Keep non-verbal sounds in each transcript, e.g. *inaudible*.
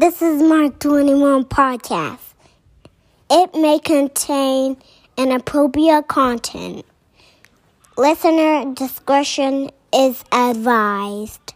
This is Mark 21 podcast. It may contain inappropriate content. Listener discretion is advised.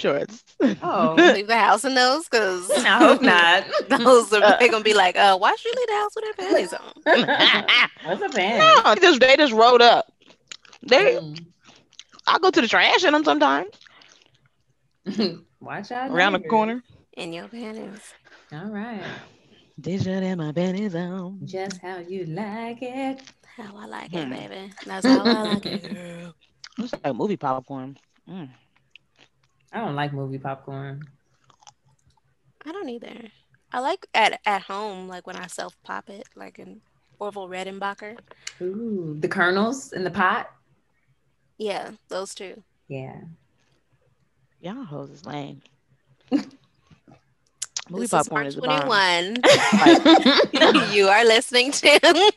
Shorts. oh. *laughs* Leave the house in those because I hope not. *laughs* those are they gonna be like, uh, why should you leave the house with her panties on? *laughs* What's a band? no, they just they just rolled up. They I go to the trash in them sometimes Watch out. around the corner. In your panties. All right. Digital in my panties on. Just how you like it. How I like it, Hmm. baby. That's how I like it, girl. Looks like movie popcorn. Mm. I don't like movie popcorn. I don't either. I like at at home, like when I self pop it, like in Orville Redenbacher. Ooh, the kernels in the pot. Yeah, those two. Yeah. Y'all hoes is lame. *laughs* movie This popcorn is is, bomb. 21. *laughs* *laughs* you are listening to.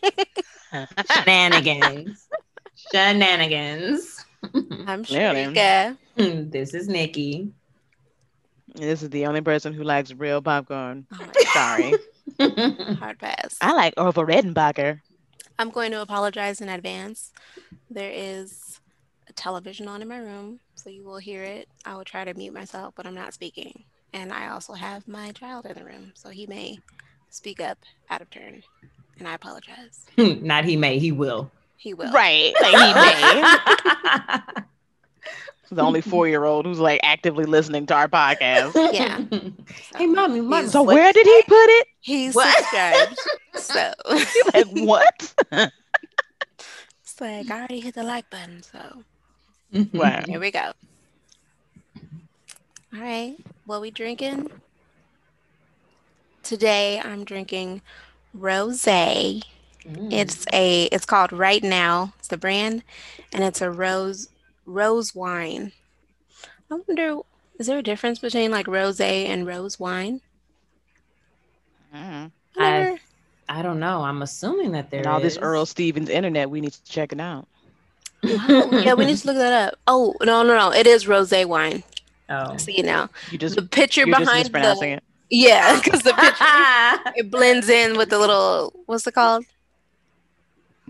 Shenanigans. Shenanigans. *laughs* I'm Yeah, then. Sharika. *laughs* this is Nikki. This is the only person who likes real popcorn. Oh *laughs* Sorry. Hard pass. I like Orville Redenbacher. I'm going to apologize in advance. There is a television on in my room, so you will hear it. I will try to mute myself, but I'm not speaking. And I also have my child in the room, so he may speak up out of turn. And I apologize. Not he may, he will. He will. Right. *laughs* Like he may. *laughs* the only four year old who's like actively listening to our podcast. Yeah. Hey, mommy, mommy. So where did he put it? He's What? subscribed. *laughs* so Like what? it's like I already hit the like button, so mm-hmm. wow. here we go. All right. What we drinking? Today I'm drinking rosé. Mm. It's a it's called Right Now. It's the brand and it's a rose rose wine. I wonder is there a difference between like rosé and rose wine? Mhm. I- Never- I don't know. I'm assuming that there And all this. Earl Stevens internet, we need to check it out. Oh, yeah, we need to look that up. Oh, no, no, no. It is rosé wine. Oh. I see it now. You just The picture you're just behind mispronouncing the it. Yeah, because the *laughs* picture it blends in with the little what's it called?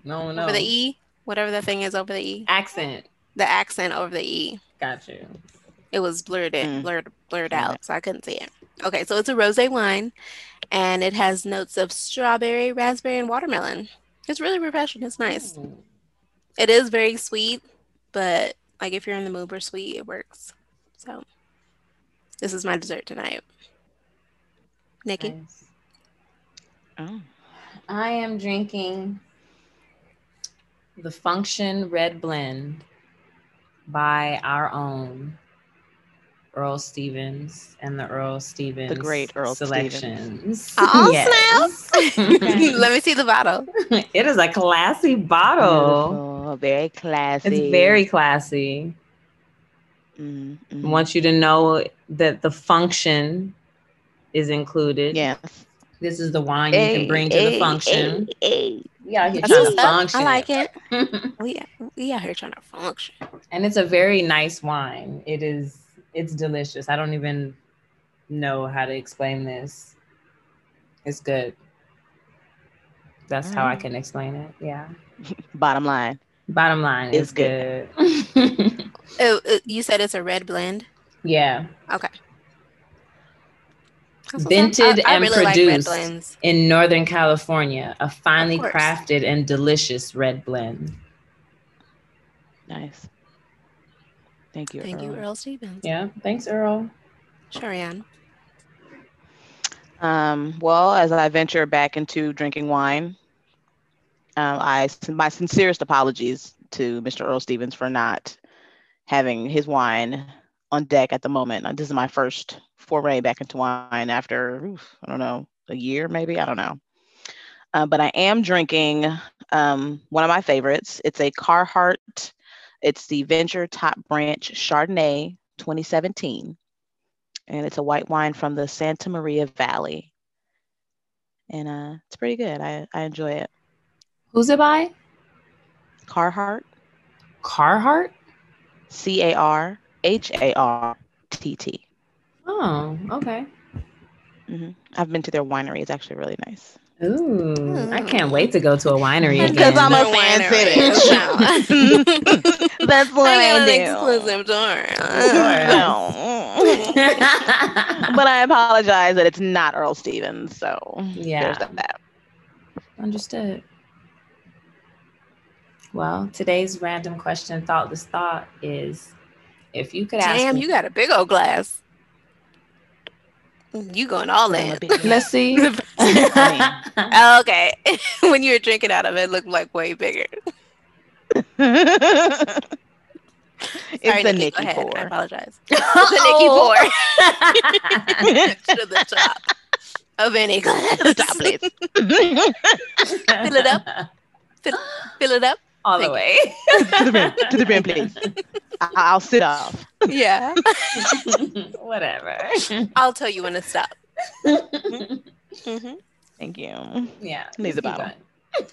No, no. Over the E? Whatever the thing is over the E. Accent. The accent over the E. Got you. It was blurred in, Mm. blurred blurred Got out, so I couldn't see it. Okay, so it's a rosé wine and it has notes of strawberry, raspberry, and watermelon. It's really refreshing. It's nice. Ooh. It is very sweet, but like if you're in the mood for sweet, it works. So this is my dessert tonight. Nikki. Nice. Oh. I am drinking the Function Red Blend by our own Earl Stevens and the Earl Stevens The great Earl selections. Oh, *laughs* Yes. *laughs* *laughs* Let me see the bottle. it is a classy bottle. Beautiful, very classy. It's very classy. Mm, I want you to know that the function is included. Yes. This is the wine you can bring to the function. We out here That's trying to function. I like it. *laughs* We we out here trying to function. and it's a very nice wine. It is. It's delicious. I don't even know how to explain this. It's good. That's how I can explain it. Yeah. *laughs* Bottom line. Bottom line, It's it's good. *laughs* Oh, uh, you said it's a red blend. yeah. Okay. That's what's up. Vented I, I and really produced blends. in Northern California, a finely crafted and delicious red blend. Nice. Thank you. Thank you, Earl. Earl Stevens. Yeah. Thanks, Earl. Sharian. Um, well, as I venture back into drinking wine, um, I my sincerest apologies to Mr. Earl Stevens for not having his wine on deck at the moment. This is my first foray back into wine after oof, I don't know a year maybe I don't know. Uh, but I am drinking um, one of my favorites. It's a Carhartt. It's the Venture Top Branch Chardonnay 2017 and it's a white wine from the Santa Maria Valley. And uh, it's pretty good. I, I enjoy it. Who's it by? Carhartt. Carhartt? C A R H A R T T. Oh, okay. Mm-hmm. I've been to their winery. It's actually really nice. Ooh, I can't wait to go to a winery *laughs* again. Because I'm a fancy bitch. *laughs* *laughs* That's what I, I do. exclusive door. but I apologize that it's not Earl Stevens. So Yeah. there's that. Understood. Well, today's random question, thoughtless thought, is if you could ask. Damn, you got a big old glass. You going all in. Let's see. *laughs* Oh, okay. *laughs* when you were drinking out of it, it looked like way bigger. *laughs* it's Sorry, the Nikki, Nikki go ahead. I apologize. It's the Nikki Oh. four to the top of any glass. Stop, please. Fill it up. Fill, fill it up. All the way. *laughs* to the brim, to the brim, please. I- I'll sit off. Yeah. *laughs* Whatever. I'll tell you when to stop. hmm Thank you. yeah. Leave the keep bottle.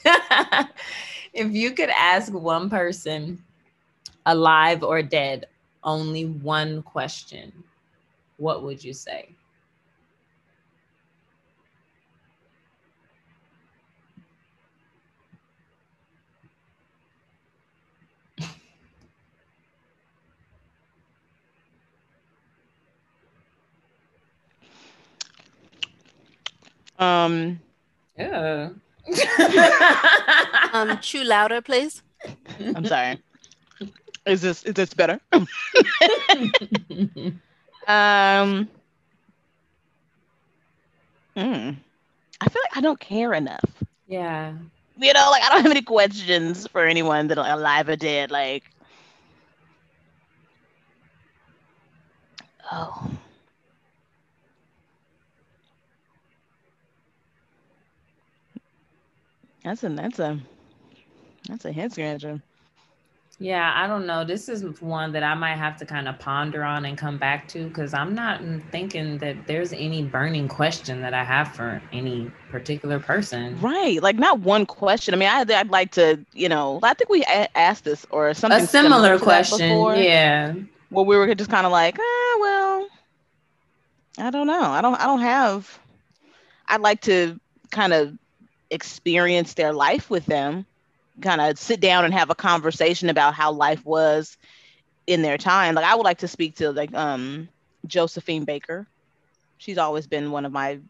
*laughs* if you could ask one person, alive or dead, only one question, what would you say? Um, Yeah. Um, chew louder, please. I'm sorry. Is this is this better? Um, mm, I feel like I don't care enough. yeah. You know, like I don't have any questions for anyone that are alive or dead. Like, oh, that's a that's a that's a head scratcher. Yeah, I don't know. This is one that I might have to kind of ponder on and come back to because I'm not thinking that there's any burning question that I have for any particular person. Right, like not one question. I mean, I, I'd like to, you know, I think we a- asked this or something A similar that question. before, Yeah. where we were just kind of like, ah, well, I don't know. I don't. I don't have. I'd like to kind of experience their life with them, kind of sit down and have a conversation about how life was in their time. Like I would like to speak to like um Josephine Baker. She's always been one of my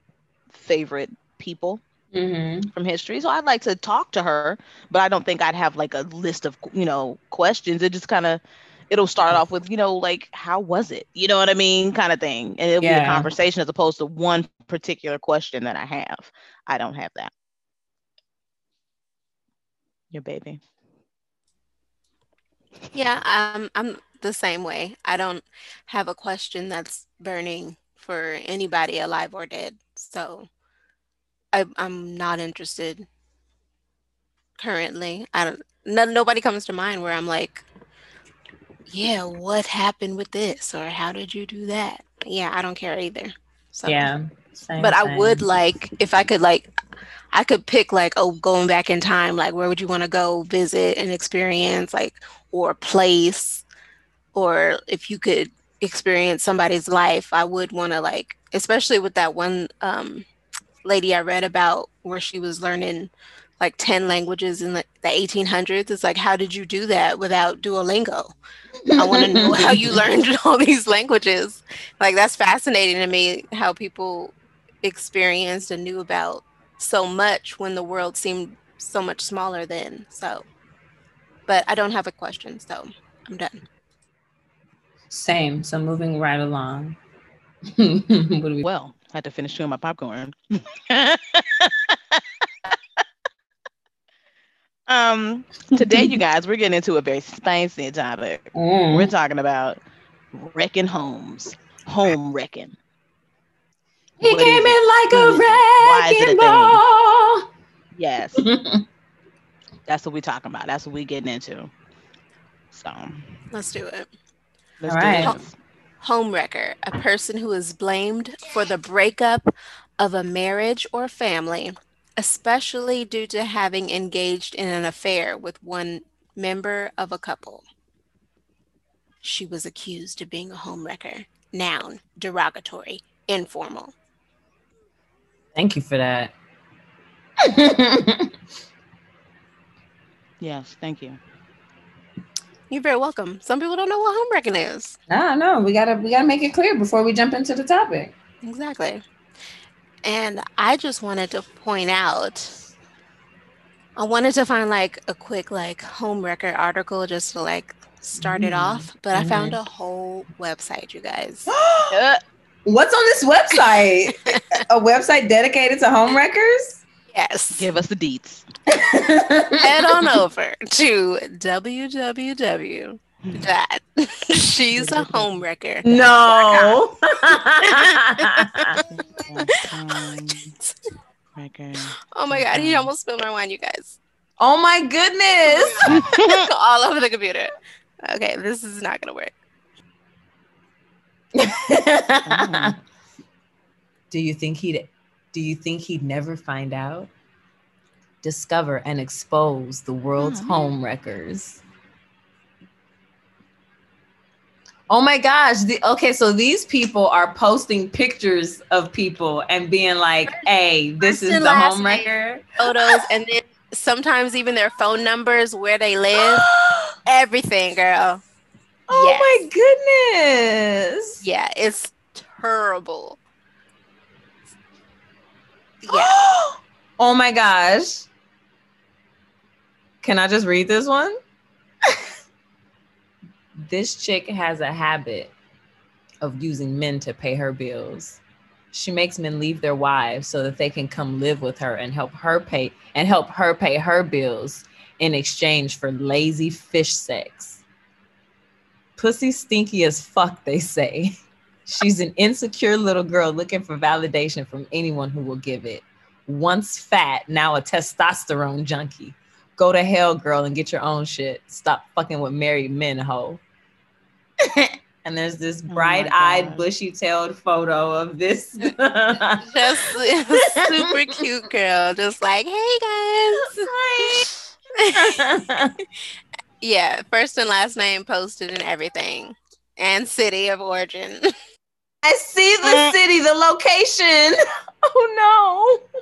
favorite people Mm-hmm. from history. So I'd like to talk to her, but I don't think I'd have like a list of, you know, questions. It just kind of it'll start off with, you know, like how was it? You know what I mean? kind of thing. And it'll be a conversation as opposed to one particular question that I have. I don't have that. Your baby. Yeah, um, I'm the same way. I don't have a question that's burning for anybody alive or dead. So I, I'm not interested currently. I don't, no, nobody comes to mind where I'm like, yeah, what happened with this? Or how did you do that? Yeah, I don't care either. So, Yeah. Same, but I would like, if I could, like, I could pick, like, oh, going back in time, like, where would you want to go visit and experience, like, or place, or if you could experience somebody's life, I would want to, like, especially with that one um, lady I read about where she was learning like 10 languages in the, the 1800s. It's like, how did you do that without Duolingo? I want to know *laughs* how you learned *laughs* all these languages. Like that's fascinating to me how people experienced and knew about so much when the world seemed so much smaller then. So, but I don't have a question, so I'm done. Same. So moving right along. *laughs* what we? Well, I had to finish chewing my popcorn. *laughs* um, today, you guys, we're getting into a very spicy topic. Mm. We're talking about wrecking homes, home wrecking. He What is came in like a Why is it a wrecking ball. Yes, *laughs* that's what we're talking about. That's what we're getting into. So Let's do it. let's All do right. this. Homewrecker, a person who is blamed for the breakup of a marriage or family, especially due to having engaged in an affair with one member of a couple. She was accused of being a homewrecker. Noun, derogatory, informal. Thank you for that. *laughs* Yes, thank you. You're very welcome. Some people don't know what homewrecking is. no, no, we gotta we gotta make it clear before we jump into the topic. Exactly. And I just wanted to point out, I wanted to find like a quick like home record article just to like start it Mhm. off, but I found a whole website, you guys. *gasps* What's on this website? *laughs* a website dedicated to home wreckers? Yes. give us the deets. *laughs* Head on over to www. Dot. *laughs* She's a home wrecker. No. Oh my god, he almost spilled my wine, you guys. oh my goodness. All over the computer. Okay, this is not gonna work. *laughs* do you think he'd do you think he'd never find out? Discover and expose the world's Mhm. home wreckers. Oh my gosh. The, okay, so these people are posting pictures of people and being like, hey, this First is the home wrecker. Photos *laughs* and then sometimes even their phone numbers, where they live, *gasps* everything, girl. Oh Yes. my goodness. Yeah, it's terrible. Yeah. *gasps* oh my gosh. Can I just read this one? *laughs* this chick has a habit of using men to pay her bills. She makes men leave their wives so that they can come live with her and help her pay and help her pay her bills in exchange for lazy fish sex. Pussy stinky as fuck, they say. She's an insecure little girl looking for validation from anyone who will give it. Once fat, now a testosterone junkie. Go to hell, girl, and get your own shit. Stop fucking with married men, hoe. *laughs* and there's this Oh bright-eyed, God. bushy-tailed photo of this. *laughs* Just super cute girl, just like, hey guys. *laughs* yeah, first and last name posted and everything, and city of origin. *laughs* I see the mm. city, the location. *laughs* Oh no.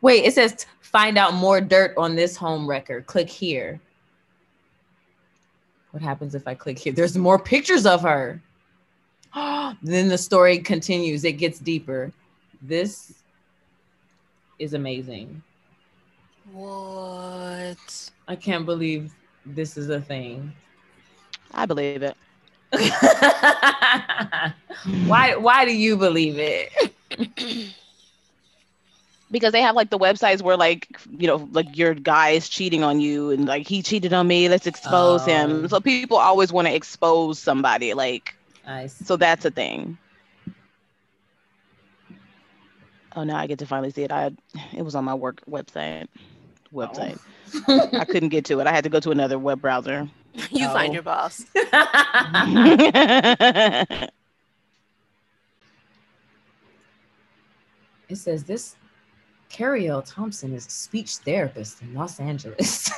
Wait, it says find out more dirt on this home wrecker. Click here. What happens if I click here? There's more pictures of her. *gasps* then the story continues. It gets deeper. This is amazing. What? I can't believe this is a thing. I believe it. *laughs* why why do you believe it? *clears throat* because they have like the websites where like you know like your guy is cheating on you and like he cheated on me let's expose Oh. him so people always want to expose somebody like I see. so that's a thing oh now i get to finally see it i it was on my work website oh. website i couldn't get to it i had to go to another web browser *laughs* You find Oh. your boss. *laughs* It says this Carrie L. Thompson is a speech therapist in Los Angeles.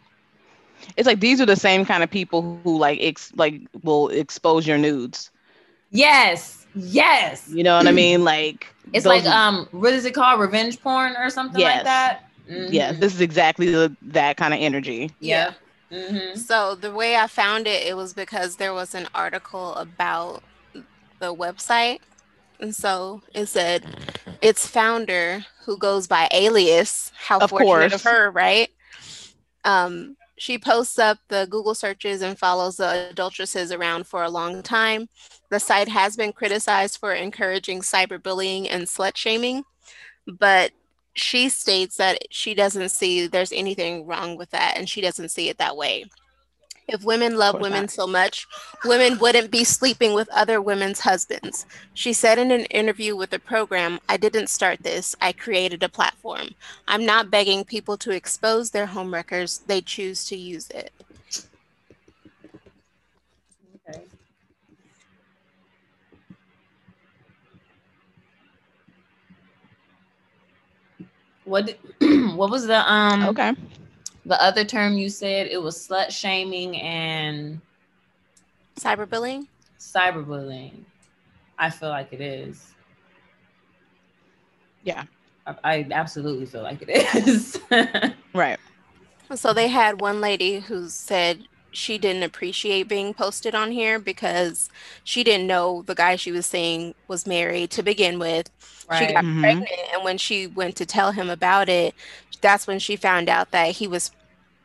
*laughs* it's like these are the same kind of people who like ex like will expose your nudes yes, yes. you know what i mean *clears throat* like It's those like um, what is it called? Revenge porn or something like that. Yes Mhm. this is exactly the, that kind of energy Yeah. Mhm. So the way I found it, it was because there was an article about the website. And so it said its founder, who goes by Alias, how Of fortunate course. of her, right? Um, she posts up the Google searches and follows the adulteresses around for a long time. The site has been criticized for encouraging cyberbullying and slut shaming, but she states that she doesn't see there's anything wrong with that and she doesn't see it that way. If women love women not. so much, women wouldn't be sleeping with other women's husbands. She said in an interview with the program, I didn't start this, I created a platform. I'm not begging people to expose their home records, they choose to use it. What *clears throat* what was the um okay the other term you said it was slut shaming and cyberbullying. Cyberbullying. I feel like it is. Yeah. I, I absolutely feel like it is. *laughs* right. So they had one lady who said she didn't appreciate being posted on here because she didn't know the guy she was seeing was married to begin with. Right. She got mm-hmm. pregnant, and when she went to tell him about it, that's when she found out that he was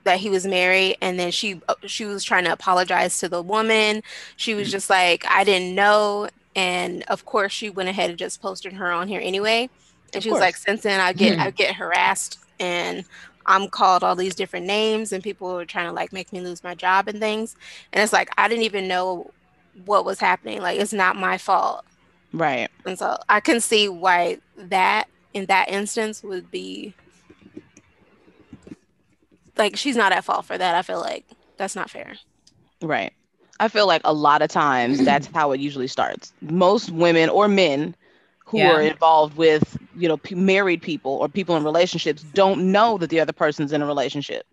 that he was married and then she uh, she was trying to apologize to the woman she was just like i didn't know and of course she went ahead and just posted her on here anyway and of she course. was like since then i get i get harassed and i'm called all these different names and people were trying to like make me lose my job and things and it's like i didn't even know what was happening like it's not my fault right and so i can see why that in that instance would be like she's not at fault for that. I feel like that's not fair. Right. I feel like a lot of times that's *clears throat* how it usually starts. Most women or men who yeah. are involved with, you know, p- married people or people in relationships don't know that the other person's in a relationship.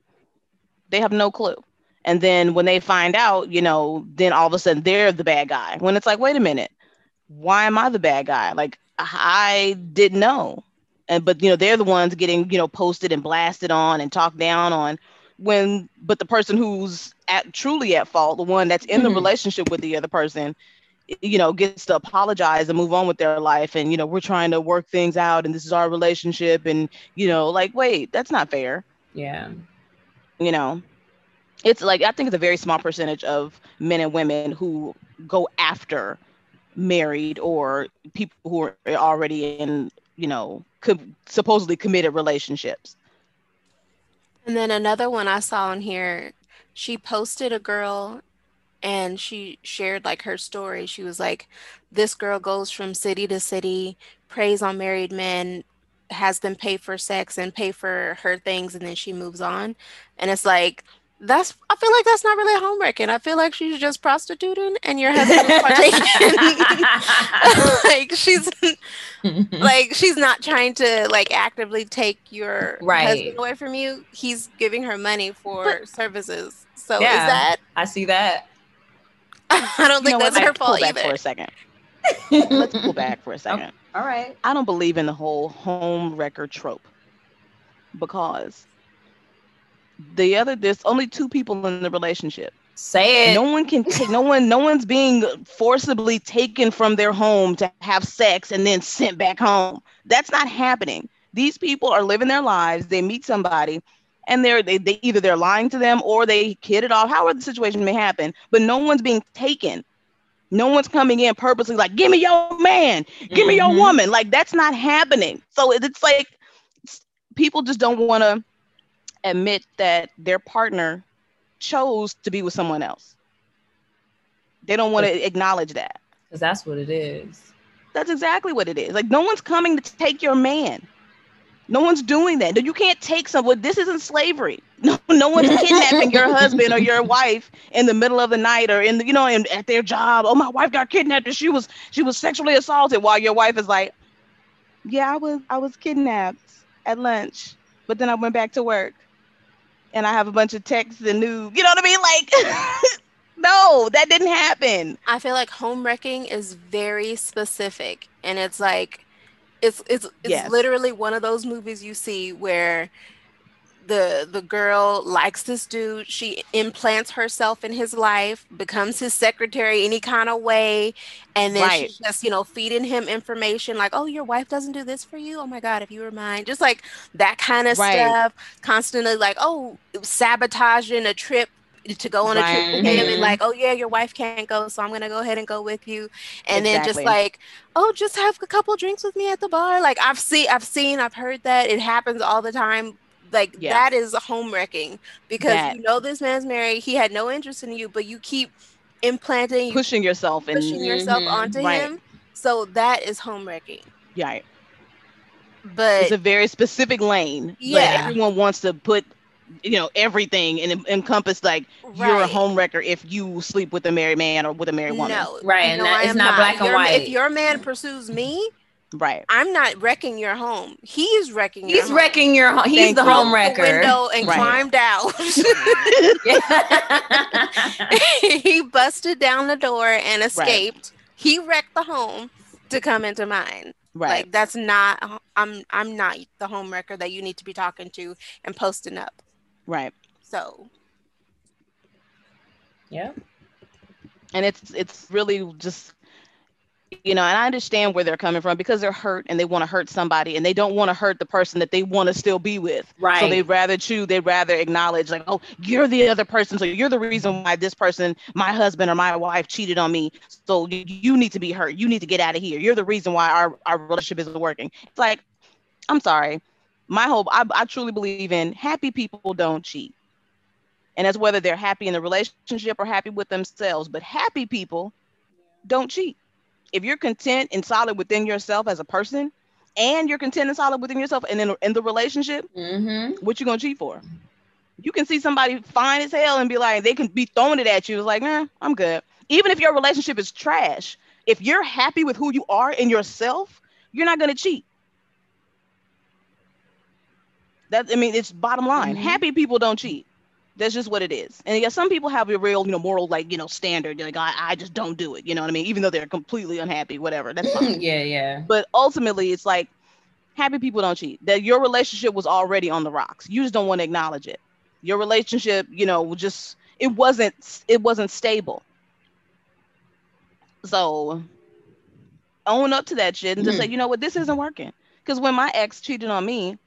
They have no clue. And then when they find out, you know, then all of a sudden they're the bad guy. When it's like, wait a minute, why am I the bad guy? Like I didn't know and but you know they're the ones getting you know posted and blasted on and talked down on when but the person who's at truly at fault the one that's in mm-hmm. the relationship with the other person you know gets to apologize and move on with their life. And you know we're trying to work things out and this is our relationship. And you know like wait that's not fair. Yeah. You know it's like i think it's a very small percentage of men and women who go after married or people who are already in you know co- supposedly committed relationships. And then another one I saw on here, she posted a girl and she shared like her story. She was like, This girl goes from city to city, preys on married men, has them pay for sex and pay for her things, and then she moves on. And it's like, that's I feel like that's not really homeworking. I feel like she's just prostituting and your husband is like she's like she's not trying to like actively take your right. husband away from you. He's giving her money for but, services. So yeah, is that I see that. *laughs* I don't think that's her fault either. For a second. *laughs* Let's pull back for a oh, second. Oh, all right. I don't believe in the whole home wrecker trope because the other there's only two people in the relationship say it no one can take no one no one's being forcibly taken from their home to have sex and then sent back home that's not happening these people are living their lives they meet somebody and they're they, they either they're lying to them or they kid it off however the situation may happen but no one's being taken no one's coming in purposely like give me your man give mm-hmm. me your mm-hmm. woman like that's not happening so it's like people just don't want to admit that their partner chose to be with someone else. They don't want to acknowledge that. Because that's what it is. That's exactly what it is. Like no one's coming to take your man. No one's doing that. You can't take someone. This isn't slavery. *laughs* No, no one's kidnapping your *laughs* husband or your wife in the middle of the night or in the, you know, in, at their job. Oh, my wife got kidnapped and she was she was sexually assaulted. While your wife is like, yeah, I was I was kidnapped at lunch, but then I went back to work and I have a bunch of texts and news. You know what I mean? Like, *laughs* no, that didn't happen. I feel like home wrecking is very specific, and it's like, it's it's it's yes. literally one of those movies you see where the the girl likes this dude she implants herself in his life becomes his secretary any kind of way and then Right. she's just you know feeding him information like oh your wife doesn't do this for you oh my god if you were mine just like that kind of Right. stuff constantly like oh sabotaging a trip to go on a trip with him and like oh yeah your wife can't go so i'm gonna go ahead and go with you and then just like oh just have a couple drinks with me at the bar like i've seen i've seen i've heard that it happens all the time like Yeah. that is home wrecking because That. you know this man's married he had no interest in you but you keep implanting Pushing yourself and pushing yourself Mhm. onto Right. him so that is home wrecking yeah, but it's a very specific lane. Yeah. everyone wants to put, you know, everything and encompass like you're a right. home wrecker if you sleep with a married man or with a married woman. no Right, and no, that- it's am not black and Your- white. if your man pursues me Right. i'm not wrecking your home he is wrecking your He's home. wrecking your home. He's Thank the you. home Broke the wrecker. window and Right. climbed out *laughs* *laughs* he busted down the door and escaped. He wrecked the home to come into mine. Right. Like that's not I'm I'm not the home wrecker that you need to be talking to and posting up. Right. So. Yeah. and it's it's really just you know and i understand where they're coming from because they're hurt and they want to hurt somebody and they don't want to hurt the person that they want to still be with. Right. so they'd rather choose they'd rather acknowledge like oh you're the other person so you're the reason why this person my husband or my wife cheated on me. So you, you need to be hurt. You need to get out of here. You're the reason why our, our relationship isn't working. It's like i'm sorry my whole I, I truly believe in happy people don't cheat. And that's whether they're happy in the relationship or happy with themselves but happy people don't cheat. If you're content and solid within yourself as a person and you're content and solid within yourself and in, in the relationship Mm-hmm. what you gonna cheat for? You can see somebody fine as hell and be like they can be throwing it at you. It's like nah i'm good. Even if your relationship is trash if you're happy with who you are in yourself you're not gonna cheat that i mean it's bottom line. Mhm. happy people don't cheat. That's just what it is. And yeah some people have a real you know moral like you know standard. Like I, I just don't do it. You know what i mean? Even though they're completely unhappy whatever. That's *clears throat* fine. Yeah, yeah. but ultimately it's like happy people don't cheat. That your relationship was already on the rocks. You just don't want to acknowledge it. Your relationship you know just it wasn't it wasn't stable. So own up to that shit and just say you know what? This isn't working. Because when my ex cheated on me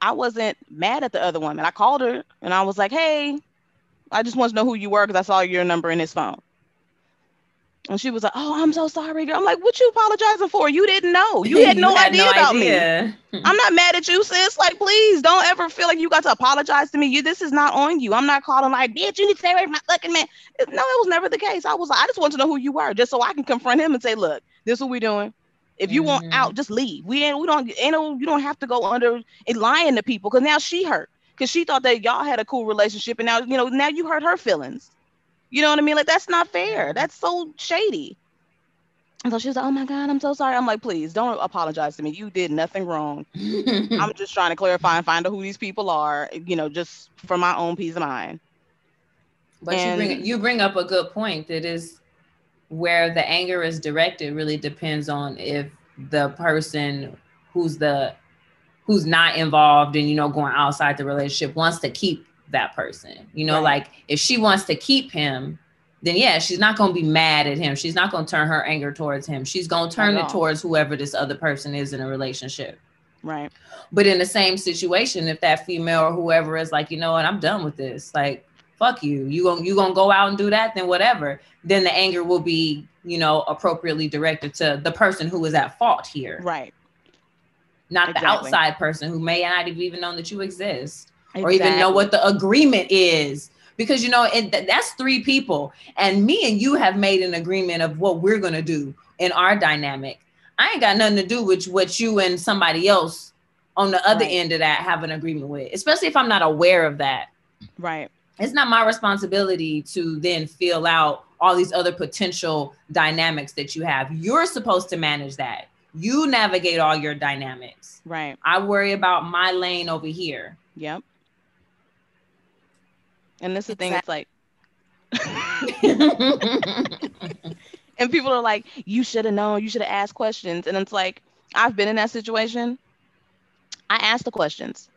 i wasn't mad at the other woman i called her and i was like hey i just want to know who you were because i saw your number in his phone and she was like, "Oh, I'm so sorry, girl." I'm like, "What you apologizing for? You didn't know. You had no idea about me. *laughs* I'm not mad at you, sis. Like, please don't ever feel like you got to apologize to me. You, this is not on you. I'm not calling like, bitch, you need to stay away from my fucking man. It- no, it was never the case. I was like, I just want to know who you were, just so I can confront him and say, look, this is what we doing. If you want Mhm. out, just leave. We ain't, we don't, ain't no, you don't have to go under and lying to people because now she hurt because she thought that y'all had a cool relationship and now, you know, now you hurt her feelings. You know what I mean? Like that's not fair. That's so shady. And so she was like, "Oh my God, I'm so sorry." I'm like, "Please don't apologize to me. You did nothing wrong. *laughs* I'm just trying to clarify and find out who these people are, you know, just for my own peace of mind. But you bring you bring up a good point. That is where the anger is directed. Really depends on if the person who's the who's not involved and you know going outside the relationship wants to keep that person. You know, Right. like if she wants to keep him, then yeah, she's not going to be mad at him. She's not going to turn her anger towards him. She's going to turn it towards whoever this other person is in a relationship. Right. But in the same situation, if that female or whoever is like, you know what, I'm done with this. Like, fuck you. You gonna you gonna go out and do that, then whatever. Then the anger will be, you know, appropriately directed to the person who is at fault here, Right. not the outside person who may not have even known that you exist or even know what the agreement is. Because you know, it, th- that's three people, and me and you have made an agreement of what we're gonna do in our dynamic. I ain't got nothing to do with what you and somebody else on the other Right. end of that have an agreement with, especially if I'm not aware of that. Right. It's not my responsibility to then fill out all these other potential dynamics that you have. You're supposed to manage that. You navigate all your dynamics. Right. I worry about my lane over here. Yep. And this is the thing. It's like, *laughs* and people are like, "You should have known. You should have asked questions." And it's like, I've been in that situation. I ask the questions.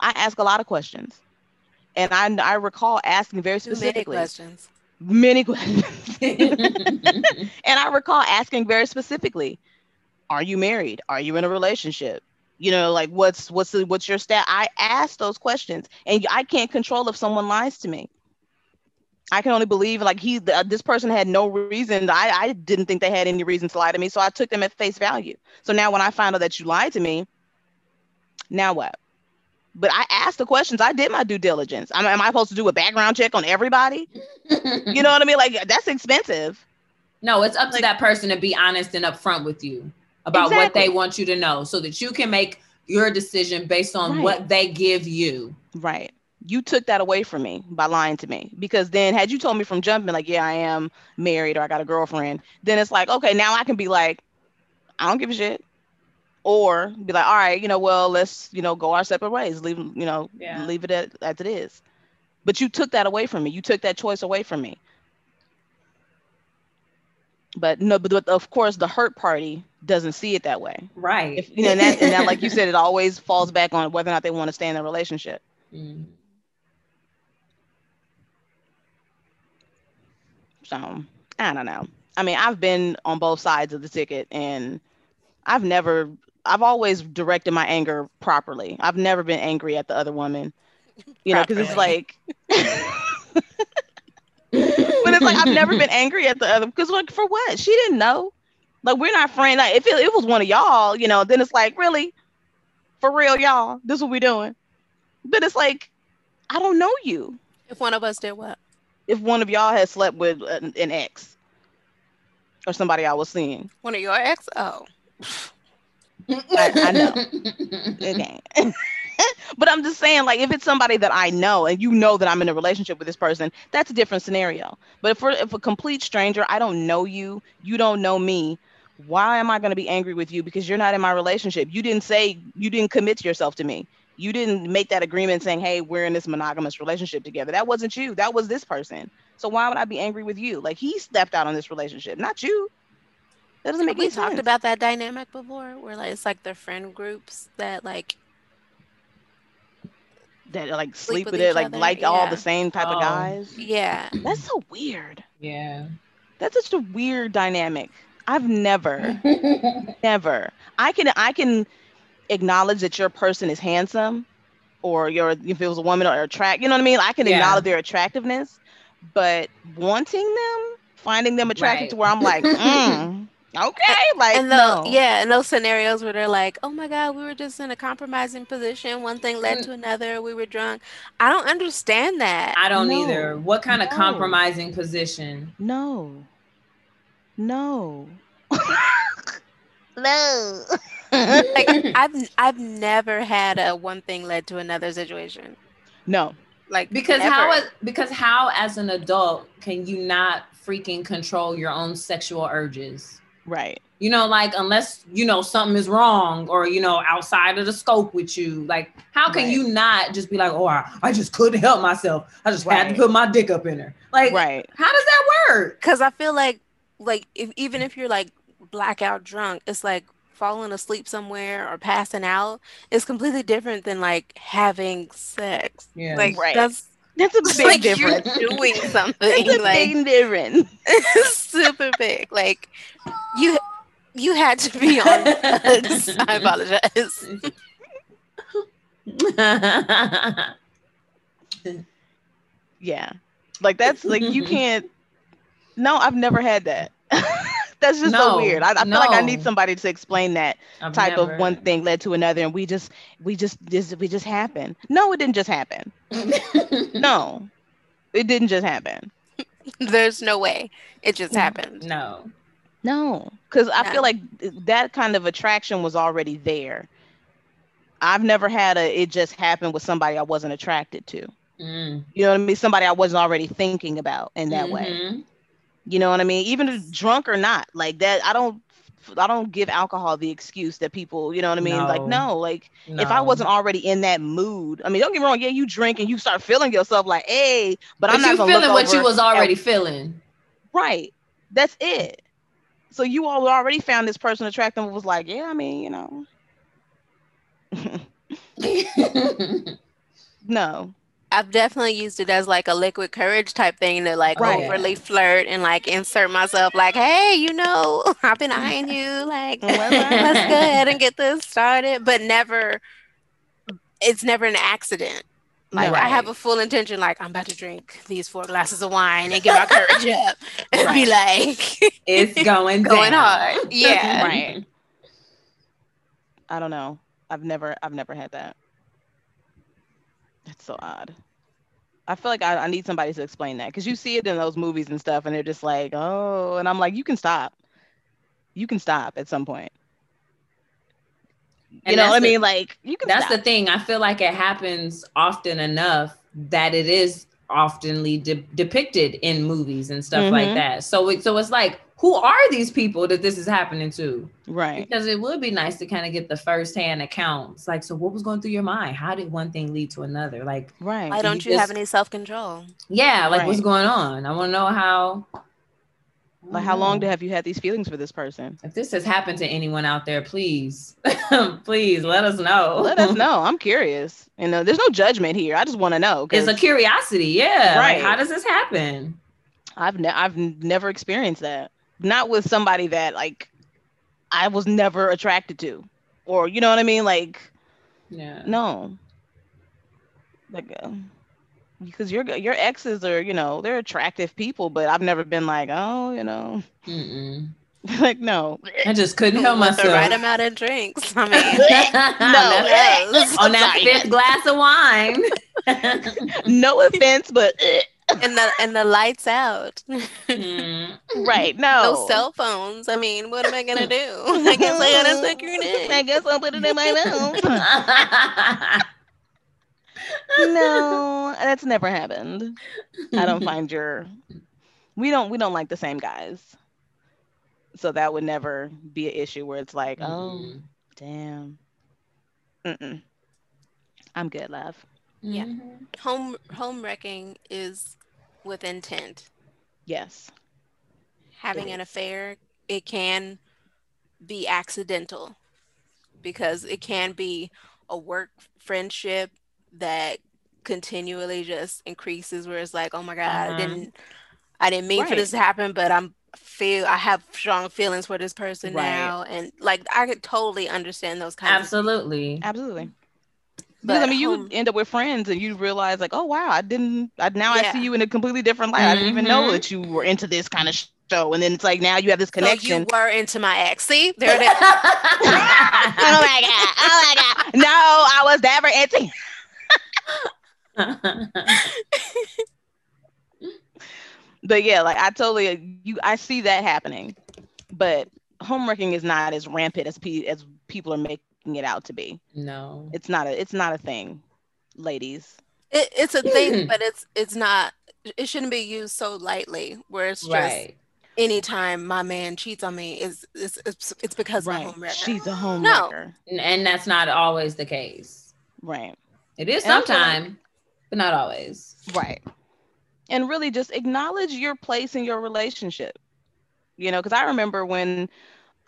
I ask a lot of questions. And I, I recall asking very Too many questions. many questions. *laughs* *laughs* and I recall asking very specifically, are you married? Are you in a relationship? You know, like what's what's the, what's your stat? I asked those questions, and I can't control if someone lies to me. I can only believe like he uh, this person had no reason. I I didn't think they had any reason to lie to me, so I took them at face value. So now when I find out that you lied to me, now what? But I asked the questions. I did my due diligence. am am I supposed to do a background check on everybody? You know what I mean? Like that's expensive. No, it's up to that person to be honest and upfront with you about what they want you to know so that you can make your decision based on Right. what they give you. Right. You took that away from me by lying to me. Because then had you told me from jumping, like, yeah, I am married or I got a girlfriend, then it's like, okay, now I can be like, I don't give a shit. Or be like, all right, you know, well, let's, you know, go our separate ways. Leave, you know, Yeah. leave it at, as it is. But you took that away from me. You took that choice away from me. But no, but, but of course the hurt party doesn't see it that way. Right. If you know, and that, and that, like you *laughs* said, it always falls back on whether or not they want to stay in a relationship. Mm. So I don't know. I mean, I've been on both sides of the ticket and I've never I've always directed my anger properly. I've never been angry at the other woman. You know, because it's like *laughs* but it's like I've never been angry at the other because like for what? She didn't know. Like we're not friends. Like if it, it was one of y'all, you know, then it's like, really? For real, y'all, this what we doing. But it's like, I don't know you. If one of us did what? If one of y'all had slept with an, an ex or somebody I was seeing. One of your ex? Oh. I- I know. *laughs* Okay. *laughs* but I'm just saying, like, if it's somebody that I know and you know that I'm in a relationship with this person, that's a different scenario. But if, for, if a complete stranger, I don't know you, you don't know me, why am I going to be angry with you? Because you're not in my relationship. You didn't say, you didn't commit yourself to me. You didn't make that agreement saying, hey, we're in this monogamous relationship together. That wasn't you. That was this person. So why would I be angry with you? Like, he stepped out on this relationship, not you. That doesn't make we any talked about that dynamic before where like it's like the friend groups that like that like Sleep sleep with with it, like other, like all the same type Oh. of guys. yeah That's so weird. yeah. That's such a weird dynamic. I've never, *laughs* never. I can I can acknowledge that your person is handsome, or your if it was a woman or attract. You know what I mean? I can Yeah. acknowledge their attractiveness, but wanting them, finding them attractive Right. to where I'm like, *laughs* mm, okay, *laughs* like and the no, yeah in those scenarios where they're like oh my god we were just in a compromising position one thing led Mm. to another we were drunk i don't understand that I don't No. either. What kind of compromising position? no, no, no. like *laughs* i've i've never had a one thing led to another situation no, like Because never. how as- because how as an adult can you not freaking control your own sexual urges? Right. You know, like unless you know something is wrong or you know outside of the scope with you, like how can Right. you not just be like, oh, I, I just couldn't help myself. I just had to put my dick up in her. Like, Right. how does that work? because i feel like like if even if you're like blackout drunk it's like falling asleep somewhere or passing out is completely different than like having sex Yeah. like Right. that's That's a *laughs* big like difference. you're doing *laughs* something It's a like big difference. *laughs* super big. Like you you had to be on I apologize. Yeah. Like that's like you can't No, I've never had that. That's just so weird. I, I feel like I need somebody to explain that I've type of one thing led to another and we just we just just we just happened. No, it didn't just happen. *laughs* No. It didn't just happen. There's no way. It just happened. no. No. Cuz I feel like that kind of attraction was already there. I've never had a it just happened with somebody I wasn't attracted to. Mm. You know what I mean? Somebody I wasn't already thinking about in that way. You know what I mean? Even drunk or not, like that. I don't. I don't give alcohol the excuse that people. You know what I mean? Like No. no. Like if I wasn't already in that mood, I mean, don't get me wrong. Yeah, you drink and you start feeling yourself like, hey, but, but I'm not feeling what you was already feeling. right. That's it. So you all already found this person attractive. and Was like, yeah, I mean, you know. *laughs* *laughs* no. I've definitely used it as like a liquid courage type thing to like oh, Right. overly flirt and like insert myself like, hey, you know, *laughs* I've been *laughs* eyeing you. Like, *laughs* What's let's go ahead and get this started. But never, it's never an accident. Like No. I have a full intention, like I'm about to drink these four glasses of wine and get my courage up and be like It's going going hard. Yeah. Right. I don't know. I've never I've never had that. That's so odd. I feel like I, I need somebody to explain that because you see it in those movies and stuff, and they're just like, oh, and I'm like, you can stop. You can stop at some point. You And know that's what I mean? Like you can That's stop. the thing. I feel like it happens often enough that it is oftenly de- depicted in movies and stuff like Mhm. that. So it, so it's like, who are these people that this is happening to? right. Because it would be nice to kind of get the firsthand accounts. Like, so what was going through your mind? How did one thing lead to another? Like, Right. Why don't You you have any self control? yeah, like what's going on? I want to know how. Like how long do have you had these feelings for this person? if this has happened to anyone out there, please, *laughs* please let us know. Let us know. I'm curious. You know, there's no judgment here. I just want to know. 'cause It's a curiosity, yeah. Like, Right. how does this happen? I've ne- I've never experienced that. Not with somebody that like I was never attracted to, or you know what I mean. Like Yeah. no, like uh, because your your exes are you know they're attractive people, but I've never been like oh you know Mm-mm. *laughs* like no I just couldn't help myself. the myself. right amount of drinks. I mean, *laughs* *laughs* no Yes. on that fifth glass of wine. no offense, but and the and the lights out. Mm. right *laughs* no No cell phones. I mean, what am I gonna do? *laughs* I guess I gotta suck your I dick. guess I'll put it in my mouth. *laughs* no, that's never happened. I don't find your we don't we don't like the same guys. So that would never be an issue where it's like, oh Mm-mm. damn. Mm-mm. I'm good, love. Yeah. Mhm. Home home wrecking is with intent. Yes. Having an affair, it can be accidental because it can be a work friendship that continually just increases where it's like, oh my God, I Uh-huh. didn't I didn't mean for this to happen, but I'm feel I have strong feelings for this person Right. now. And like I could totally understand those kinds of Absolutely. Absolutely. Because I mean, you home- end up with friends, and you realize like, oh wow, I didn't. I, now I see you in a completely different light. I didn't even know Mhm. that you were into this kind of show, and then it's like now you have this So you were into my ex. See, there it *laughs* is. oh my god! Oh my god! No, I was never into. *laughs* But yeah, like I totally you. I see that happening, but homewrecking is not as rampant as pe- as people are making it out to be. no. It's not a. It's not a thing, ladies. It, it's a thing, but it's it's not. It shouldn't be used so lightly. Where it's just Right. anytime my man cheats on me is it's it's, it's because of Right? home wrecker. She's a homewrecker. And, and that's not always the case. Right. It is And I feel like- sometime, but not always. Right. And really just acknowledge your place in your relationship. You know, because I remember when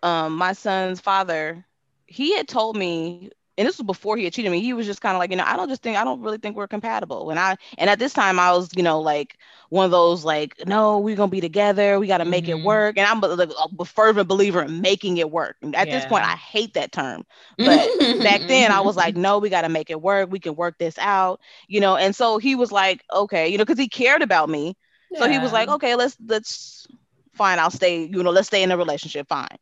um, my son's father, he had told me, and this was before he had cheated me, he was just kind of like, you know, I don't just think, I don't really think we're compatible. And I, and at this time I was, you know, like one of those, like, no, we're going to be together. We got to make Mhm. it work. And I'm a, a fervent believer in making it work. And at this point, I hate that term. *laughs* But back then I was like, no, we got to make it work. We can work this out, you know. And so he was like, okay, you know, because he cared about me. So he was like, okay, let's let's fine. I'll stay. You know, let's stay in a relationship. Fine,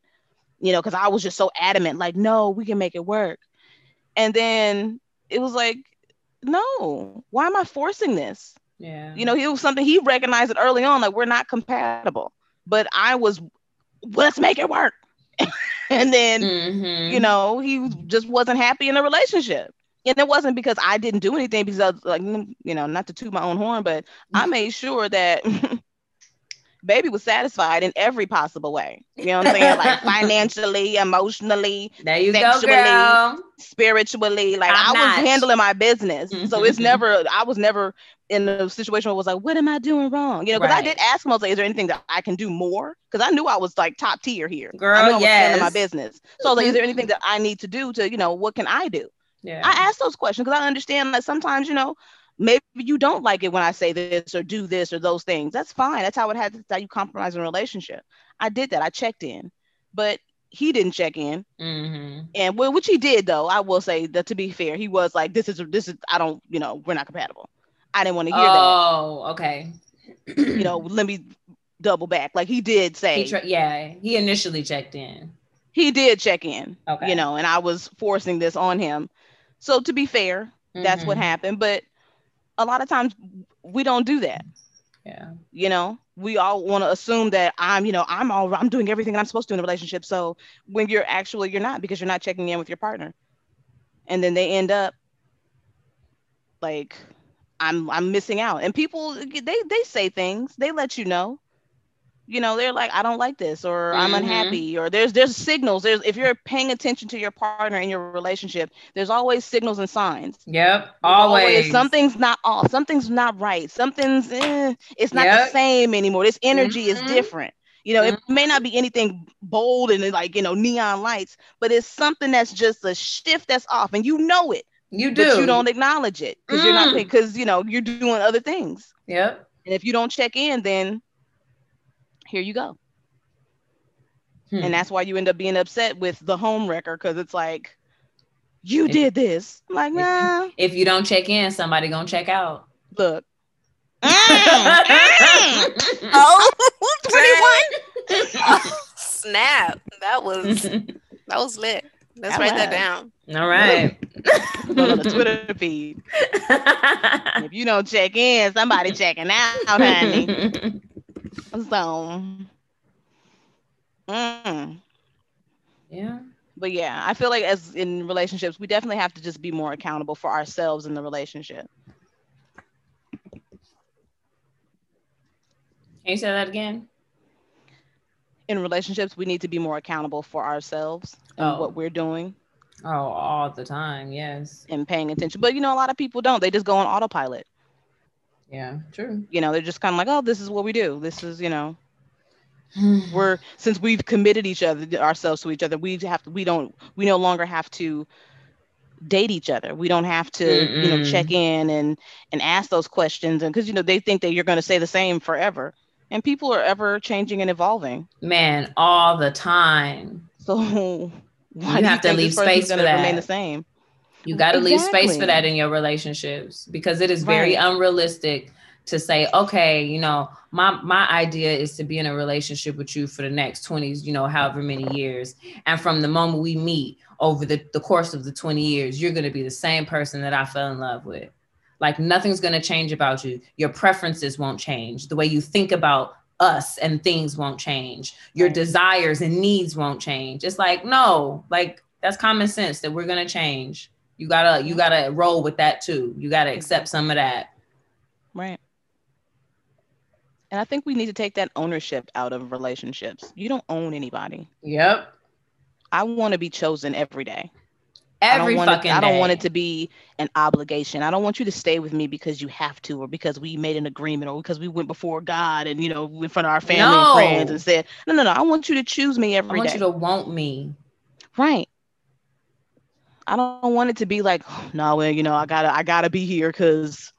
you know, because I was just so adamant, like, no, we can make it work. And then it was like, no, why am I forcing this? yeah. You know, he was something he recognized it early on, like we're not compatible. But I was, let's make it work. *laughs* and then Mhm. you know, he just wasn't happy in the relationship. And it wasn't because I didn't do anything because I was like, mm, you know, not to toot my own horn, but I made sure that *laughs* baby was satisfied in every possible way. You know what I'm saying? *laughs* Like financially, emotionally, There you sexually, go, spiritually. Like Top I was notch. handling my business. So it's Mhm. never, I was never in a situation where it was like, what am I doing wrong? You know, because I did ask him, I was like, is there anything that I can do more? Because I knew I was like top tier here. Girl, I I was handling my business. So I was like, is there anything that I need to do to, you know, what can I do? Yeah. I ask those questions because I understand that sometimes, you know, maybe you don't like it when I say this or do this or those things. That's fine. That's how it has. That's how you compromise in a relationship. I did that. I checked in, but he didn't check in, hmm and well, which he did though. I will say that to be fair, he was like, "This is this is I don't, you know, we're not compatible." I didn't want to hear that. Oh, okay. You know, *clears throat* let me double back. Like he did say, he tra- yeah, he initially checked in. he did check in. Okay. You know, and I was forcing this on him. So to be fair, that's what Mhm. happened. But a lot of times we don't do that. Yeah. you know we all want to assume that i'm you know i'm all i'm doing everything i'm supposed to do in a relationship. So when you're actually you're not because you're not checking in with your partner. And then they end up like i'm i'm missing out. And people they they say things. They let you know you know they're like i don't like this or i'm Mhm. unhappy or there's there's signals there's if you're paying attention to your partner in your relationship there's always signals and signs Yep. there's Always. something's not off something's not right something's eh, it's not Yep. the same anymore this energy Mhm. is different you know it may not be anything bold and like you know neon lights but it's something that's just a shift that's off and you know it You do. but you don't acknowledge it because you're not Mm. because you know you're doing other things Yep. and if you don't check in then here you go Hmm. and that's why you end up being upset with the home wrecker because it's like you If- did this I'm like if- nah If you don't check in, somebody gonna check out. look *laughs* Oh, *laughs* 21. *laughs* Snap. That was that was lit. Let's That write that down. All right. Go on the Twitter feed. If you don't check in, somebody checking out, honey. So, mm. yeah. but yeah, I feel like as in relationships, we definitely have to just be more accountable for ourselves in the relationship. Can you say that again? In relationships, we need to be more accountable for ourselves and Oh. what we're doing Oh, all the time. Yes. and paying attention. But you know, a lot of people don't. They just go on autopilot. Yeah. True. You know, they're just kind of like, oh, this is what we do. This is, you know, *sighs* we're since we've committed each other ourselves to each other we have to we don't we no longer have to date each other we don't have to you know check in and and ask those questions and because you know they think that you're going to say the same forever and people are ever changing and evolving Man, all the time. so *laughs* why You do have to think leave this person's space for gonna remain the same You got to leave space for that in your relationships because it is very Right. unrealistic to say, okay, you know, my my idea is to be in a relationship with you for the next 20, you know, however many years. And from the moment we meet over the, the course of the 20 years, you're going to be the same person that I fell in love with. Like nothing's going to change about you. Your preferences won't change. The way you think about us and things won't change. Your Right. desires and needs won't change. It's like, no, like that's common sense that we're going to change. You gotta you gotta roll with that too. You gotta mm-hmm. accept some of that. right and i think we need to take that ownership out of relationships you don't own anybody Yep. i want to be chosen every day I Every want fucking it, I don't want it to be an obligation. I don't want you to stay with me because you have to, or because we made an agreement, or because we went before God and you know in front of our family No. and friends and said, no, no, no. I want you to choose me every day. I want day. you to want me. right. I don't want it to be like, *sighs* oh, no, well, you know, I gotta, I gotta be here because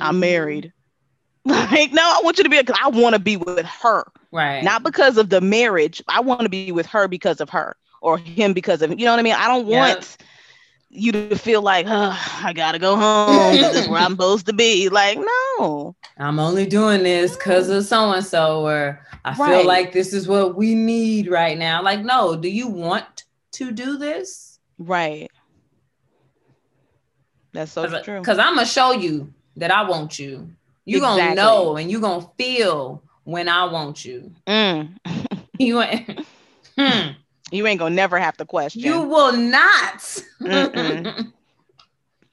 I'm Mhm. married. *laughs* Like, no, I want you to be because I want to be with her, Right. not because of the marriage. I want to be with her because of her, or him because of you know what I mean. I don't Yep. want you to feel like, oh, I gotta go home. This is where I'm *laughs* supposed to be. Like, no, I'm only doing this because of so and so, or I feel like this is what we need right now. Like, no, do you want to do this? Right. That's so true. Because I'm gonna show you that I want you. You gonna know and you gonna feel when I want you. Mm. *laughs* You ain't, Hmm. You ain't gonna never have to question. you will not. *laughs*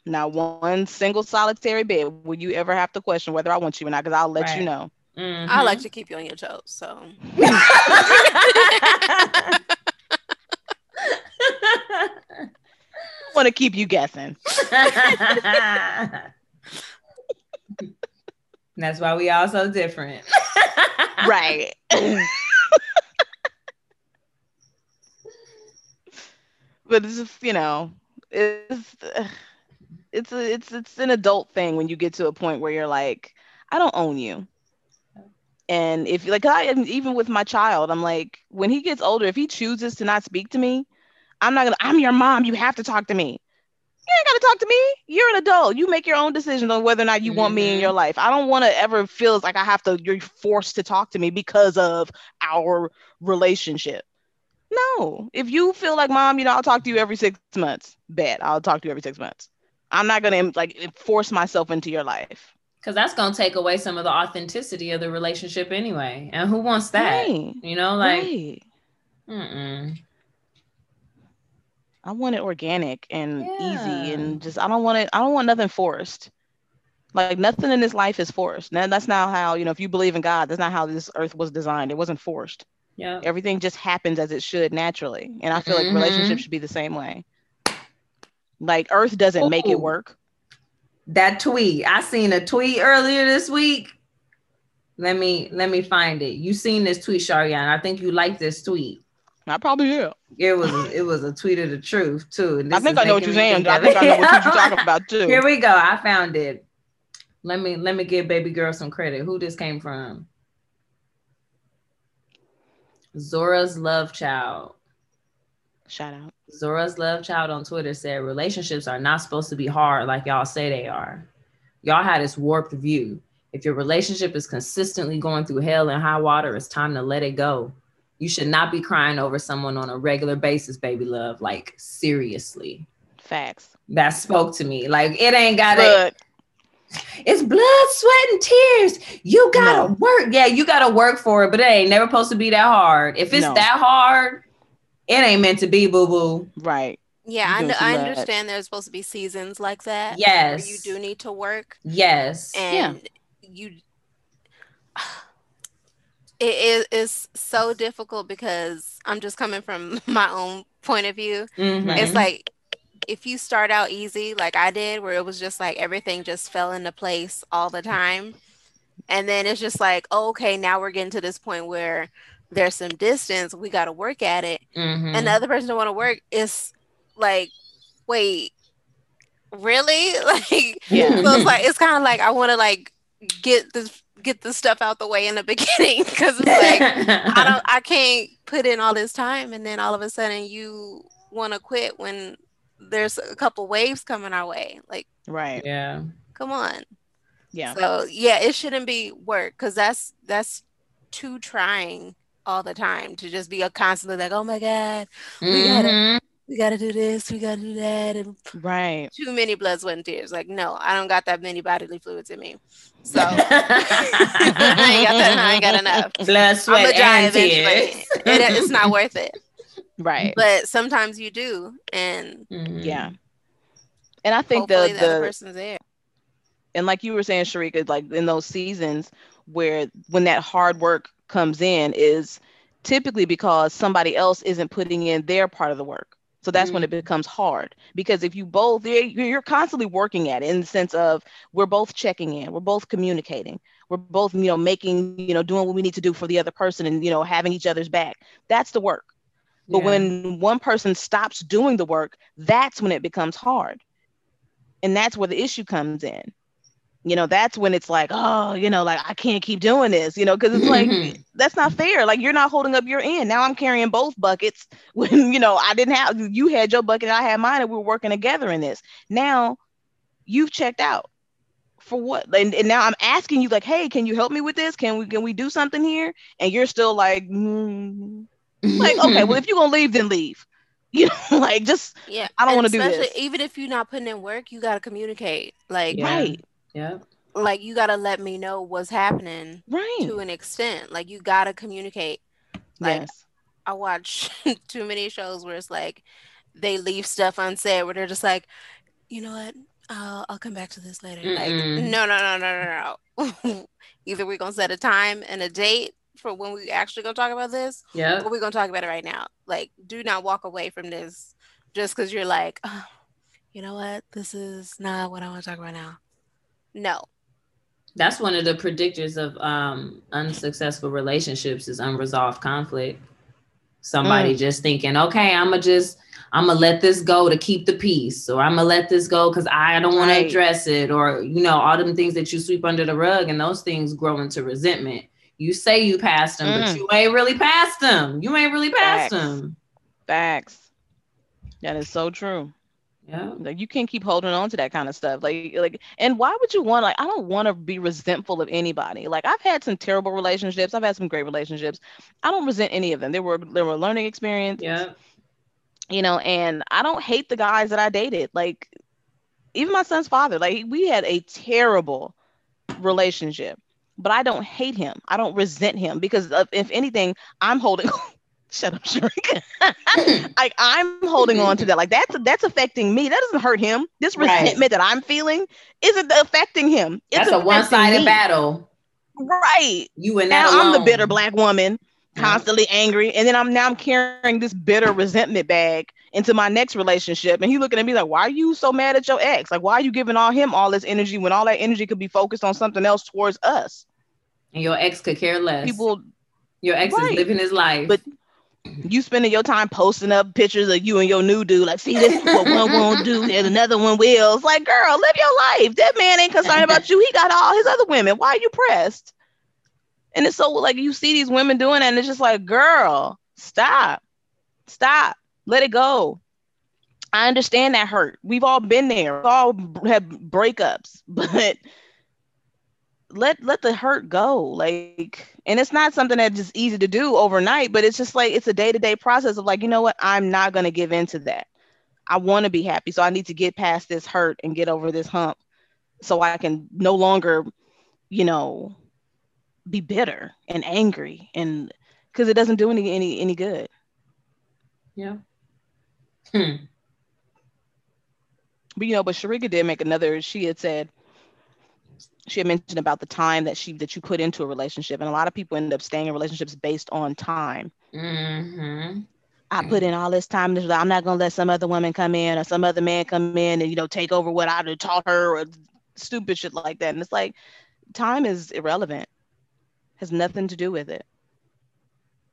Not one single solitary bed will you ever have to question whether I want you or not, because I'll let you know. I Mhm. like to keep you on your toes. So I *laughs* want to keep you guessing. *laughs* That's why we all so different. *laughs* right. but it's just, you know, It's it's a, it's it's an adult thing when you get to a point where you're like, I don't own you. And if like I even with my child, I'm like, when he gets older, if he chooses to not speak to me, I'm not gonna. I'm your mom. You have to talk to me. You ain't gotta talk to me. You're an adult. You make your own decisions on whether or not you mm-hmm. want me in mm-hmm. your life. I don't want to ever feel like I have to. You're forced to talk to me because of our relationship. No. If you feel like mom, you know, I'll talk to you every six months. Bet I'll talk to you every six months. I'm not gonna like force myself into your life. Cause that's gonna take away some of the authenticity of the relationship anyway. And who wants that? Right. You know, like right. mm-mm. I want it organic and yeah. easy and just I don't want it, I don't want nothing forced. Like nothing in this life is forced. Now that's not how, you know, if you believe in God, that's not how this earth was designed. It wasn't forced. Yeah. Everything just happens as it should naturally. And I feel mm-hmm. like relationships should be the same way. Like Earth doesn't Ooh. make it work. That tweet. I seen a tweet earlier this week. Let me let me find it. You seen this tweet, Sharian. I think you like this tweet. I probably do. It was it was a tweet of the truth too. I think I know what you're saying. I think I know what you're talking about too. *laughs* Here we go. I found it. Let me let me give baby girl some credit. Who this came from? Zora's love child. Shout out. Zora's love child on Twitter said relationships are not supposed to be hard like y'all say they are. Y'all had this warped view. If your relationship is consistently going through hell and high water, it's time to let it go. You should not be crying over someone on a regular basis, baby love. Like seriously. Facts. That spoke to me. Like it ain't got it. It's blood, sweat, and tears. You gotta no. work. Yeah, you gotta work for it, but it ain't never supposed to be that hard. If it's no. that hard, it ain't meant to be, boo boo. Right. Yeah, I, I understand there's supposed to be seasons like that. Yes. you do need to work. Yes. And yeah. you *sighs* it is so difficult because I'm just coming from *laughs* my own point of view. Mm-hmm. It's like if you start out easy like I did where it was just like everything just fell into place all the time and then it's just like oh, okay now we're getting to this point where there's some distance we got to work at it. Mm-hmm. and the other person don't want to work is like wait really? *laughs* Like yeah. so it's like it's kind of like i want to like get this get the stuff out the way in the *laughs* beginning because it's like i don't i can't put in all this time and then all of a sudden you want to quit when there's a couple waves coming our way. Like right. Yeah. come on. Yeah. So yeah it shouldn't be work because that's that's too trying all the time to just be a constantly like, oh my God, we mm-hmm. gotta we gotta do this, we gotta do that, and right. Too many blood, sweat, and tears. Like, no, I don't got that many bodily fluids in me. So *laughs* *laughs* I ain't got that. I ain't got enough. Blood, sweat, and tears. *laughs* it, it's not worth it. Right. But sometimes you do, and mm-hmm. yeah. And I think the, the, the person's there. And like you were saying, Sharika, like in those seasons where when that hard work comes in is typically because somebody else isn't putting in their part of the work. So that's mm when it mm. becomes hard because if you both you're constantly working at it in the sense of we're both checking in, we're both communicating, we're both you know making you know doing what we need to do for the other person and you know having each other's back. That's the work. But yeah. when one person stops doing the work, that's when it becomes hard. And that's where the issue comes in you know that's when it's like oh you know like i can't keep doing this you know because it's like that's not fair like you're not holding up your end. Now i'm carrying both buckets *laughs* when you know i didn't have you had your bucket i had mine and we were working together in this. Now you've checked out. For what? And, and now i'm asking you like hey can you help me with this? Can we can we do something here? And you're still like mm. like okay well *laughs* if you're gonna leave then leave. *laughs* You know like just yeah i don't want to do this. even if you're not putting in work you got to communicate. Like yeah. right yeah. Like you gotta let me know what's happening right to an extent. Like you gotta communicate. Like yes. I watch *laughs* too many shows where it's like they leave stuff unsaid where they're just like, you know what? I'll, I'll come back to this later. Mm-mm. Like, no, no, no, no, no, no. *laughs* Either we're gonna set a time and a date for when we actually gonna talk about this. Yeah. Or we're gonna talk about it right now. Like, do not walk away from this just because you're like, oh, you know what? This is not what I want to talk about now. No. That's one of the predictors of um, unsuccessful relationships is unresolved conflict. somebody mm. just thinking, okay, I'm gonna just I'm gonna let this go to keep the peace, or I'm gonna let this go because I don't want right. to address it, or you know, all them things that you sweep under the rug, and those things grow into resentment. You say you passed them, mm. but you ain't really passed them. You ain't really passed Facts. them. Facts. That is so true. Yeah. Like you can't keep holding on to that kind of stuff. Like like and why would you want like I don't want to be resentful of anybody. Like I've had some terrible relationships. I've had some great relationships. I don't resent any of them. They were they were learning experience. Yeah you know, and I don't hate the guys that I dated. Like, even my son's father, like, we had a terrible relationship, but I don't hate him. I don't resent him because, of, if anything, I'm holding. *laughs* Shut up, Sharika. *laughs* like I'm holding on to that. Like that's that's affecting me. That doesn't hurt him. This resentment right. that I'm feeling isn't affecting him. It's that's a one-sided me. battle. Right. You and now I'm the bitter black woman constantly angry and then i'm now i'm carrying this bitter resentment bag into my next relationship and he looking at me like why are you so mad at your ex like why are you giving all him all this energy when all that energy could be focused on something else towards us and your ex could care less people your ex right. is living his life but you spending your time posting up pictures of you and your new dude like see this is what one won't do and another one will. It's like girl live your life. That man ain't concerned about you. He got all his other women. Why are you pressed? And it's so like you see these women doing that, and it's just like, girl, stop, stop, let it go. I understand that hurt. We've all been there. We all have breakups, *laughs* but let let the hurt go. Like, and it's not something that's just easy to do overnight, but it's just like it's a day-to-day process of like, you know what? I'm not gonna give in to that. I want to be happy. So I need to get past this hurt and get over this hump so I can no longer, you know, be bitter and angry and because it doesn't do any any any good. Yeah. Hmm. But you know, but Sharika did make another. She had said she had mentioned about the time that she that you put into a relationship, and a lot of people end up staying in relationships based on time. Mm-hmm. I put in all this time. I'm not gonna let some other woman come in or some other man come in and you know take over what I'd taught her or stupid shit like that. And it's like time is irrelevant has nothing to do with it.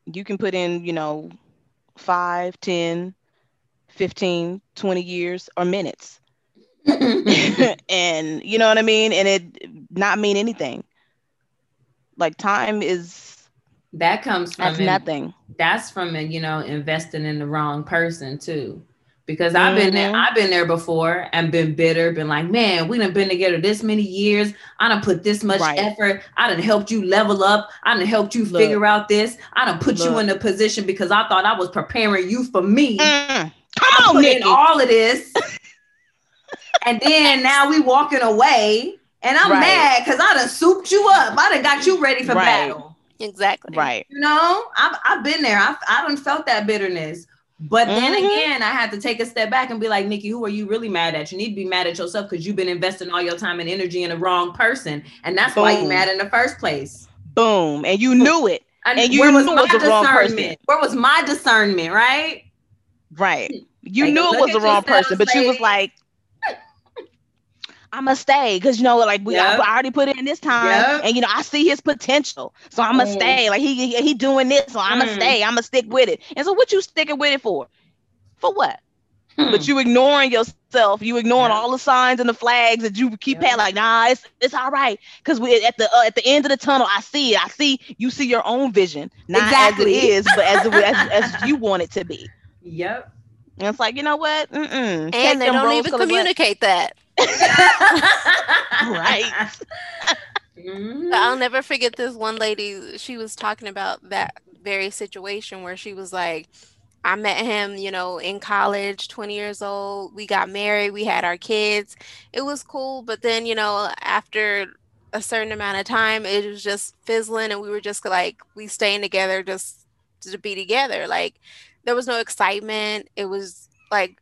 You can put in, you know, 5, 10, 15, 20 years or minutes. *laughs* and you know what I mean? And it not mean anything. Like time is that comes from that's nothing. That's from you know investing in the wrong person too because I've mm-hmm. been there, mm-hmm. I've been there before and been bitter, been like, man, we done been together this many years. I done put this much right. effort. I done helped you level up. I done helped you Look. figure out this. I done put Look. you in a position because I thought I was preparing you for me. Mm. Come on, Nikki. all of this. *laughs* and then now we walking away and I'm right. mad because I done souped you up. I done got you ready for right. battle. Exactly. Right. You know, I've, I've been there. I've, I done felt that bitterness. But then mm-hmm. again, I had to take a step back and be like, Nikki, who are you really mad at? You need to be mad at yourself because you've been investing all your time and energy in the wrong person. And that's Boom. why you're mad in the first place. Boom. And you knew it. And, and you where was my discernment? Where was my discernment, right? Right. You like, knew it was the wrong person, but you was like, I'm gonna stay because you know, like we yep. I, already put in this time, yep. and you know, I see his potential, so I'm gonna mm. stay. Like he, he, he doing this, so I'm gonna mm. stay. I'm gonna stick with it. And so, what you sticking with it for? For what? Hmm. But you ignoring yourself, you ignoring all the signs and the flags that you keep yep. like, nah, it's it's all right. Cause we at the uh, at the end of the tunnel, I see it. I see you see your own vision, not exactly. as it is, but as, as *laughs* as you want it to be. Yep. And it's like, you know what? Mm-mm. And Take they don't even communicate that. Right. Mm-hmm. I'll never forget this one lady. She was talking about that very situation where she was like, I met him, you know, in college, 20 years old. We got married, we had our kids. It was cool. But then, you know, after a certain amount of time, it was just fizzling and we were just like, we staying together just to be together. Like, there was no excitement. It was like,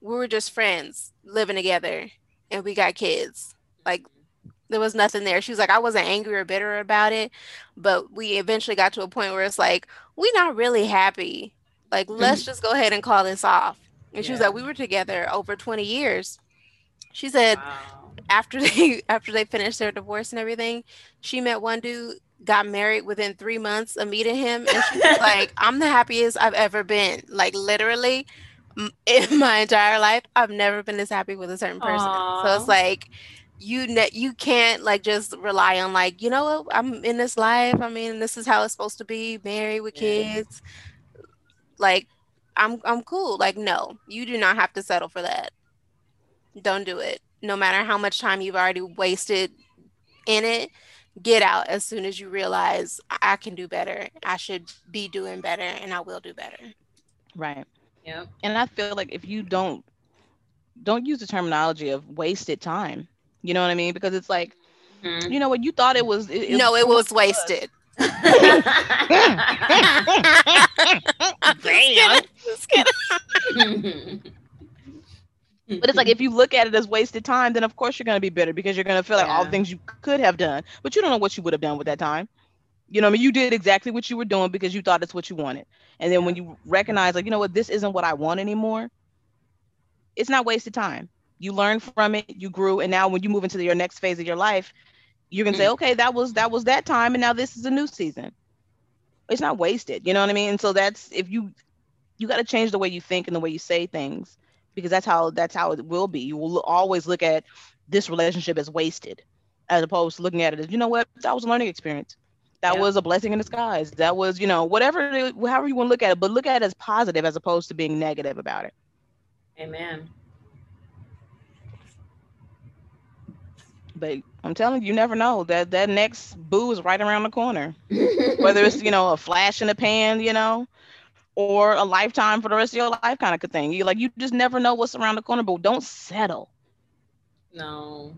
we were just friends living together and we got kids. Like there was nothing there. She was like, I wasn't angry or bitter about it, but we eventually got to a point where it's like, we're not really happy. Like, let's just go ahead and call this off. And yeah. she was like, we were together over 20 years. She said wow. after *laughs* they after they finished their divorce and everything, she met one dude got married within three months of meeting him, and she was *laughs* like, "I'm the happiest I've ever been." Like literally, in *laughs* my entire life, I've never been this happy with a certain person. Aww. So it's like you ne- you can't like just rely on like you know what I'm in this life. I mean, this is how it's supposed to be, married with kids. Like I'm I'm cool. Like no, you do not have to settle for that. Don't do it. No matter how much time you've already wasted in it, get out as soon as you realize I can do better. I should be doing better and I will do better. Right. Yeah. And I feel like if you don't don't use the terminology of wasted time. You know what I mean? Because it's like, mm-hmm. you know what you thought it was. It, it no, it was wasted. *laughs* Damn. *laughs* but it's like if you look at it as wasted time, then of course you're gonna be bitter because you're gonna feel like yeah. all the things you could have done, but you don't know what you would have done with that time. You know, I mean, you did exactly what you were doing because you thought it's what you wanted, and then when you recognize, like, you know what, this isn't what I want anymore, it's not wasted time. You learned from it, you grew, and now when you move into your next phase of your life, you can say, mm. okay, that was that was that time, and now this is a new season. It's not wasted. You know what I mean? And so that's if you you got to change the way you think and the way you say things because that's how that's how it will be. You will always look at this relationship as wasted, as opposed to looking at it as you know what that was a learning experience. That yeah. was a blessing in disguise. That was you know whatever however you want to look at it, but look at it as positive as opposed to being negative about it. Amen. But I'm telling you, you never know that that next boo is right around the corner. *laughs* Whether it's you know a flash in the pan, you know, or a lifetime for the rest of your life kind of thing. You like you just never know what's around the corner, but don't settle. No.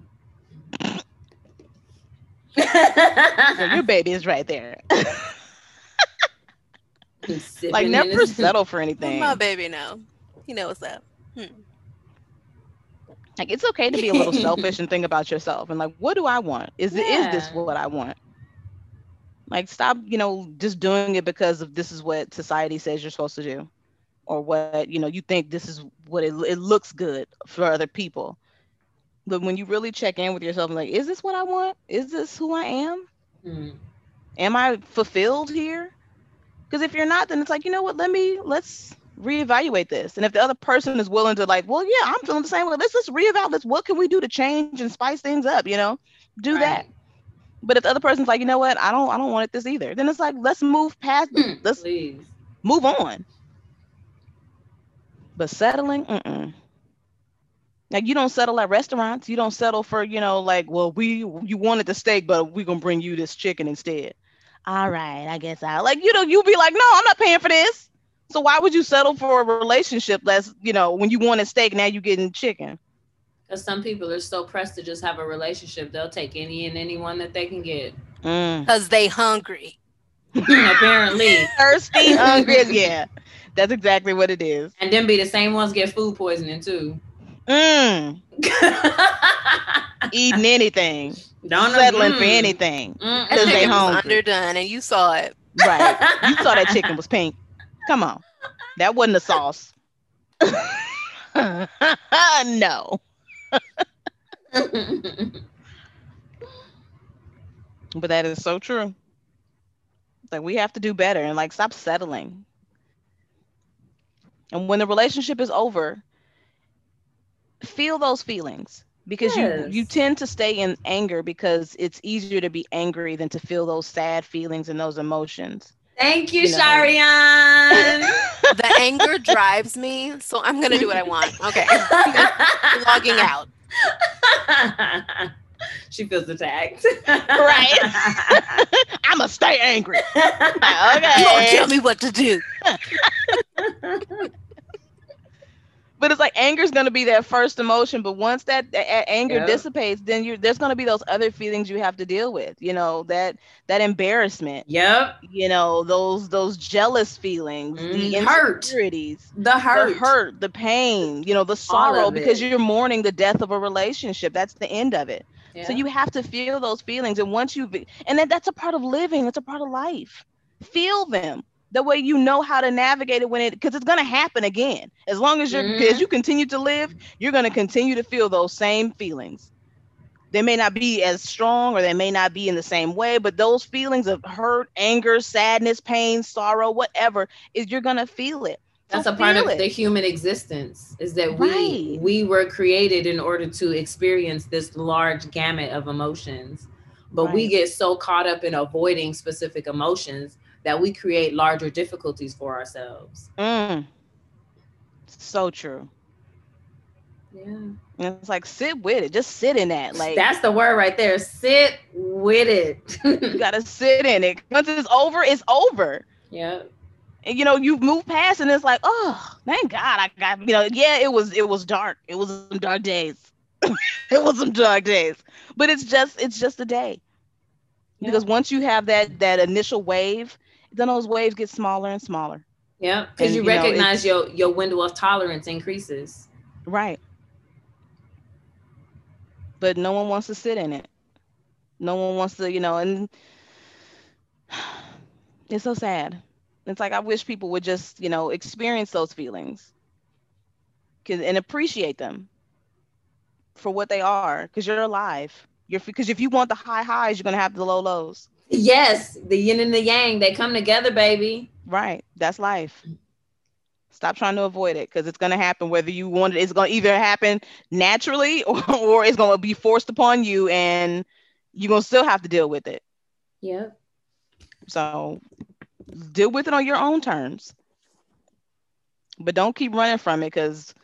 Your baby is right there. like never settle for anything. My baby know. You know what's up. Hmm. Like it's okay to be a little *laughs* selfish and think about yourself and like, what do I want? Is yeah. is this what I want? Like stop, you know, just doing it because of this is what society says you're supposed to do, or what you know you think this is what it, it looks good for other people. But when you really check in with yourself, like, is this what I want? Is this who I am? Mm. Am I fulfilled here? Because if you're not, then it's like, you know what? Let me let's reevaluate this. And if the other person is willing to like, well, yeah, I'm feeling the same way. Let's let's reevaluate this. What can we do to change and spice things up? You know, do right. that. But if the other person's like, you know what, I don't, I don't want it this either, then it's like, let's move past. Mm, let's please. move on. But settling, mm-mm. Like you don't settle at restaurants. You don't settle for, you know, like, well, we you wanted the steak, but we're gonna bring you this chicken instead. All right, I guess I like you know, you'll be like, no, I'm not paying for this. So why would you settle for a relationship that's, you know, when you wanted steak, now you're getting chicken? Because some people are so pressed to just have a relationship, they'll take any and anyone that they can get. Because mm. they hungry. *laughs* Apparently. Thirsty, hungry. Yeah. *laughs* That's exactly what it is. And then be the same ones get food poisoning too. Mm. *laughs* Eating anything. Don't settling mm. for anything. Because they hungry. underdone and you saw it. Right. You saw that *laughs* chicken was pink. Come on. That wasn't the sauce. *laughs* no. but that is so true. Like we have to do better and like stop settling. And when the relationship is over, feel those feelings because yes. you you tend to stay in anger because it's easier to be angry than to feel those sad feelings and those emotions. Thank you, you know. Sharian. *laughs* the anger drives me, so I'm gonna do what I want. Okay, logging out. *laughs* she feels attacked. right. *laughs* I'm gonna stay angry. Okay. You don't tell me what to do but it's like anger is going to be that first emotion but once that, that anger yep. dissipates then you there's going to be those other feelings you have to deal with you know that that embarrassment. Yep. You know those those jealous feelings mm, the insecurities hurt. the hurt. the hurt the pain you know the sorrow because you're mourning the death of a relationship. That's the end of it. Yeah. so you have to feel those feelings and once you and that, that's a part of living. It's a part of life. Feel them that way you know how to navigate it when it because it's going to happen again as long as you're mm-hmm. as you continue to live you're going to continue to feel those same feelings they may not be as strong or they may not be in the same way, but those feelings of hurt, anger, sadness, pain, sorrow, whatever, is you're gonna feel it. That's So a part of it. the human existence is that we Right. we were created in order to experience this large gamut of emotions. But we get so caught up in avoiding specific emotions that we create larger difficulties for ourselves. Mm. So true. Yeah. And it's like sit with it. Just sit in that. Like That's the word right there. Sit with it. you *laughs* gotta sit in it. Once it's over, it's over. yeah. And you know, you've moved past and it's like, oh, thank God I got you know, yeah, it was it was dark. It was some dark days. *laughs* it was some dark days. But it's just it's just a day. Yeah. Because once you have that that initial wave, then those waves get smaller and smaller. Yeah. Because you you know, recognize your your window of tolerance increases. Right. But no one wants to sit in it. No one wants to, you know, and *sighs* it's so sad. It's like I wish people would just, you know, experience those feelings 'Cause- and appreciate them for what they are because you're alive. You're because if you want the high highs, you're gonna have the low lows. Yes, the yin and the yang, they come together, baby. Right. That's life. Stop trying to avoid it because it's going to happen whether you want it. It's going to either happen naturally *laughs* or, or it's going to be forced upon you and you're going to still have to deal with it. Yep. So deal with it on your own terms. But don't keep running from it because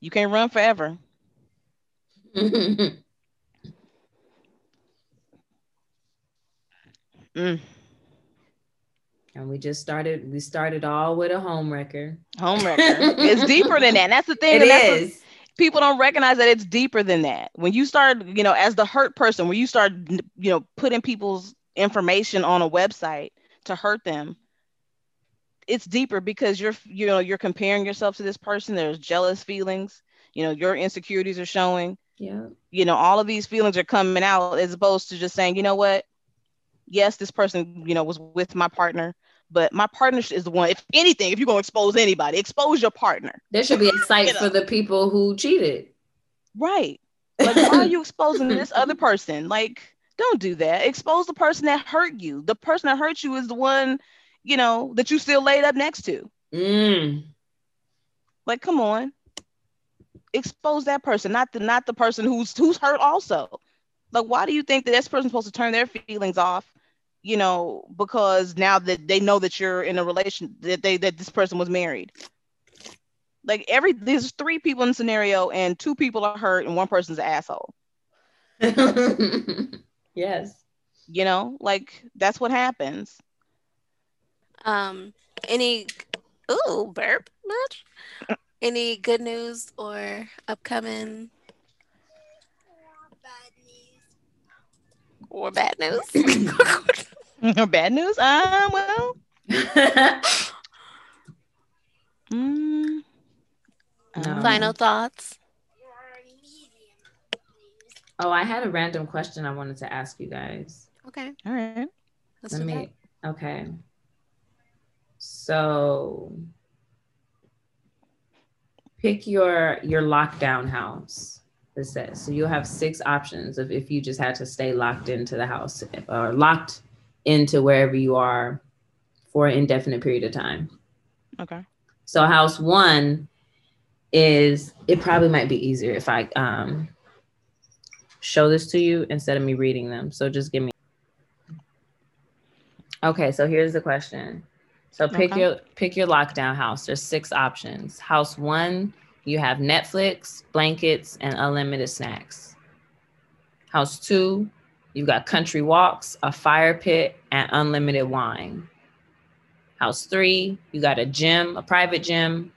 you can't run forever. *laughs* Mm. and we just started, we started all with a home wrecker. Home wrecker. *laughs* it's deeper than that. That's the thing. It that's what- is. people don't recognize that it's deeper than that. When you start, you know, as the hurt person, when you start, you know, putting people's information on a website to hurt them, it's deeper because you're, you know, you're comparing yourself to this person. There's jealous feelings. You know, your insecurities are showing. Yeah. You know, all of these feelings are coming out as opposed to just saying, you know what? Yes, this person, you know, was with my partner, but my partner is the one. If anything, if you're gonna expose anybody, expose your partner. There should be a site You know. for the people who cheated. Right. *laughs* Like, why are you exposing this other person? Like, don't do that. Expose the person that hurt you. The person that hurt you is the one, you know, that you still laid up next to. Mm. Like, come on. Expose that person, not the not the person who's who's hurt also. Like, why do you think that this person's supposed to turn their feelings off? You know, because now that they know that you're in a relation that they that this person was married. Like every there's three people in the scenario and two people are hurt and one person's an asshole. *laughs* yes. you know like that's what happens Um, any ooh burp much? Any good news or upcoming or bad news? Or *coughs* *laughs* bad news uh well *laughs* mm, No. um, Final thoughts? oh, I had a random question I wanted to ask you guys. Okay, all right let's Let do me. Okay. So pick your your lockdown house. It says so you'll have six options of if you just had to stay locked into the house or locked into wherever you are for an indefinite period of time. okay So house one is it probably might be easier if I um show this to you instead of me reading them. So just give me Okay, so here's the question. So pick Okay. your pick your lockdown house. There's six options. House one, you have Netflix, blankets, and unlimited snacks. House two, you've got country walks, a fire pit, and unlimited wine. House three, you got a gym, a private gym,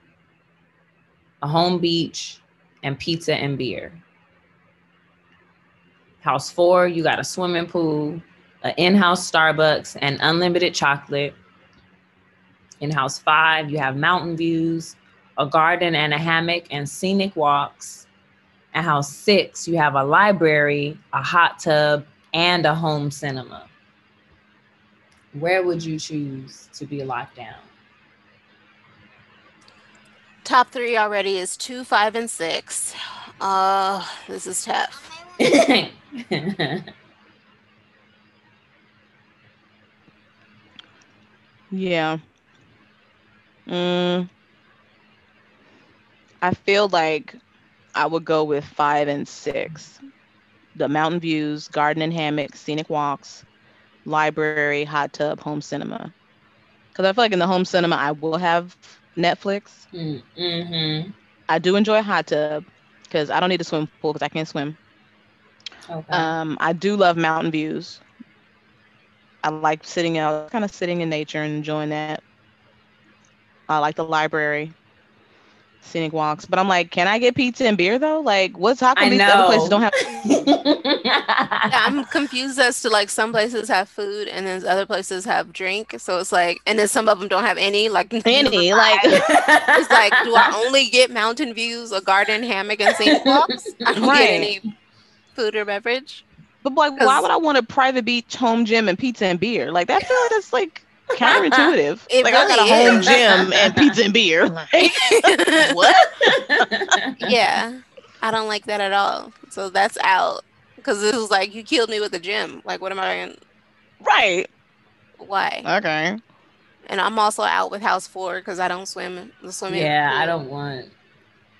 a home beach, and pizza and beer. House four, you got a swimming pool, an in-house Starbucks, and unlimited chocolate. In house five, you have mountain views, a garden and a hammock, and scenic walks. At house six, you have a library, a hot tub, and a home cinema. Where would you choose to be locked down? Top three already is two, five, and six. Uh, this is tough. *laughs* Yeah. Mm, I feel like I would go with five and six. The mountain views, garden and hammock, scenic walks, library, hot tub, home cinema. Because I feel like in the home cinema, I will have Netflix. mm-hmm. I do enjoy hot tub because I don't need a swim pool because I can't swim. Okay. Um, I do love mountain views. I like sitting out, kind of sitting in nature and enjoying that. I like the library, scenic walks. But I'm like, can I get pizza and beer though? Like, what's Taco I Beach? Other know. places don't have. *laughs* I'm confused as to like some places have food and then other places have drink. So it's like, and then some of them don't have any. Like *laughs* Any, like- *laughs* it's like, do I only get mountain views, a garden, hammock, and scenic walks? I don't Right. get any food or beverage. But like, why would I want a private beach, home gym, and pizza and beer? Like, that feel like that's like counterintuitive. It like, I got a really home is. gym and pizza and beer. *laughs* Like, *laughs* what? yeah, I don't like that at all. So that's out because this was like you killed me with the gym. Like, what am I? Gonna, Right. why? Okay. And I'm also out with House Four because I don't swim the swimming. yeah, I don't want.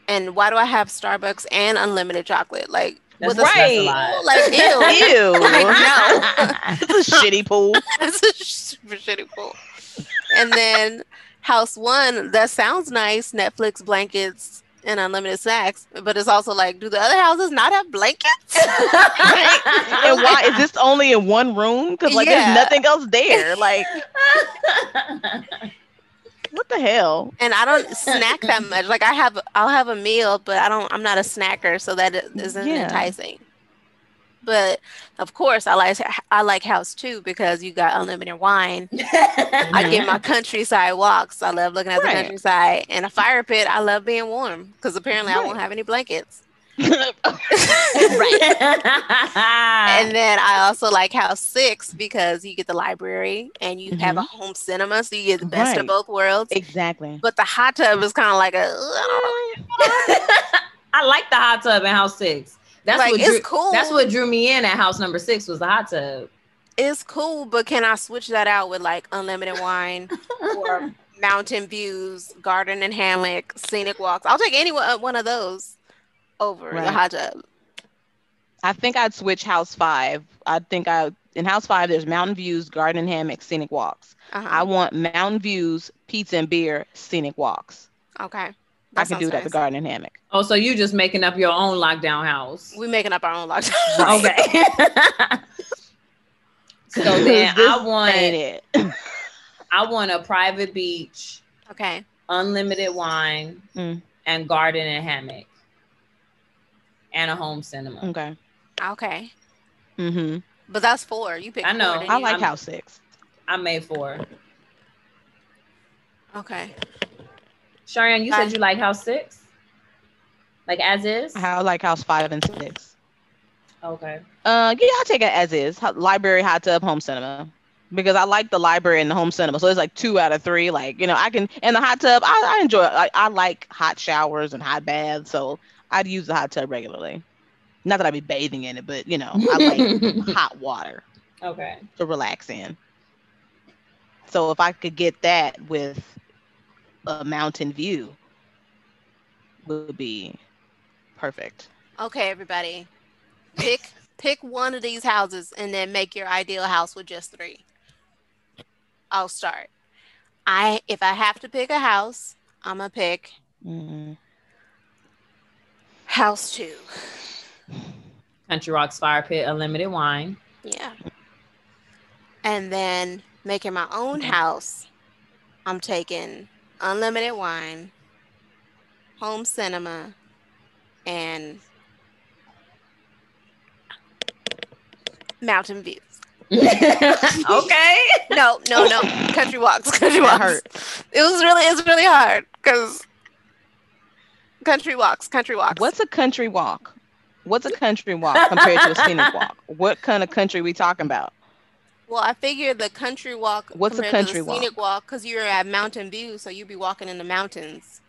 And why do I have Starbucks and unlimited chocolate? Like, That's, with a that's a Right. like ew. *laughs* Ew. *laughs* Like, It's *laughs* a shitty pool. That's a super shitty pool. And then House One, that sounds nice. Netflix, blankets, and unlimited snacks. But it's also like, do the other houses not have blankets? and why is this only in one room? Because like Yeah. there's nothing else there. Like what the hell? and I don't *laughs* snack that much. Like I have, I'll have a meal, but I don't. I'm not a snacker, so that isn't Yeah. enticing. But of course, I like I like House too because you got unlimited wine. *laughs* I get my countryside walks. I love looking at the countryside. And a fire pit, I love being warm because apparently I won't have any blankets. Right. And then I also like House Six because you get the library and you have a mm-hmm. home cinema, so you get the best of both worlds. Exactly. But the hot tub is kind of like a, *laughs* I like the hot tub in house six. That's Like, what it's drew, cool. That's what drew me in at house number six was the hot tub. it's cool, but can I switch that out with like unlimited wine or *laughs* mountain views, garden and hammock, scenic walks? I'll take any one uh, one of those over the Right. hot tub. I think I'd switch house five. I think I in house five there's mountain views, garden and hammock, scenic walks. Uh-huh. I want mountain views, pizza and beer, scenic walks. okay. I can do sounds that at the garden and hammock. Oh, so you just making up your own lockdown house? We're making up our own lockdown. House. Okay. *laughs* so then I want it. *laughs* I want a private beach, Okay. unlimited wine, Mm. and garden and hammock, and a home cinema. Okay. Okay. Mm-hmm. But that's four. You picked I know. Four, didn't I you? like I'm- house six. I made four. Okay. Sharian, you Bye. said you like house six, like as is. I like house five and six. Okay. Uh, yeah, I'll take it as is. Ho- Library, hot tub, home cinema. Because I like the library and the home cinema. So it's like two out of three. Like, you know, I can, and the hot tub, I, I enjoy it. I, I like hot showers and hot baths. So I'd use the hot tub regularly. Not that I'd be bathing in it, but, you know, I like *laughs* hot water okay. to relax in. So if I could get that with a mountain view, would be perfect. Okay, everybody. Pick pick one of these houses and then make your ideal house with just three. I'll start. I if I have to pick a house, I'm gonna pick Mm. House two. Country Rocks Fire Pit, unlimited wine. Yeah. And then making my own house, I'm taking unlimited wine, home cinema, and mountain views. *laughs* okay. *laughs* No, no, no. Country walks. Country walks. It was really, it's really hard because country walks. Country walks. What's a country walk? What's a country walk compared to a scenic *laughs* walk? What kind of country we talking about? Well, I figured the country walk. What's a compared to country the walk? Scenic walk, because you're at Mountain View, so you'd be walking in the mountains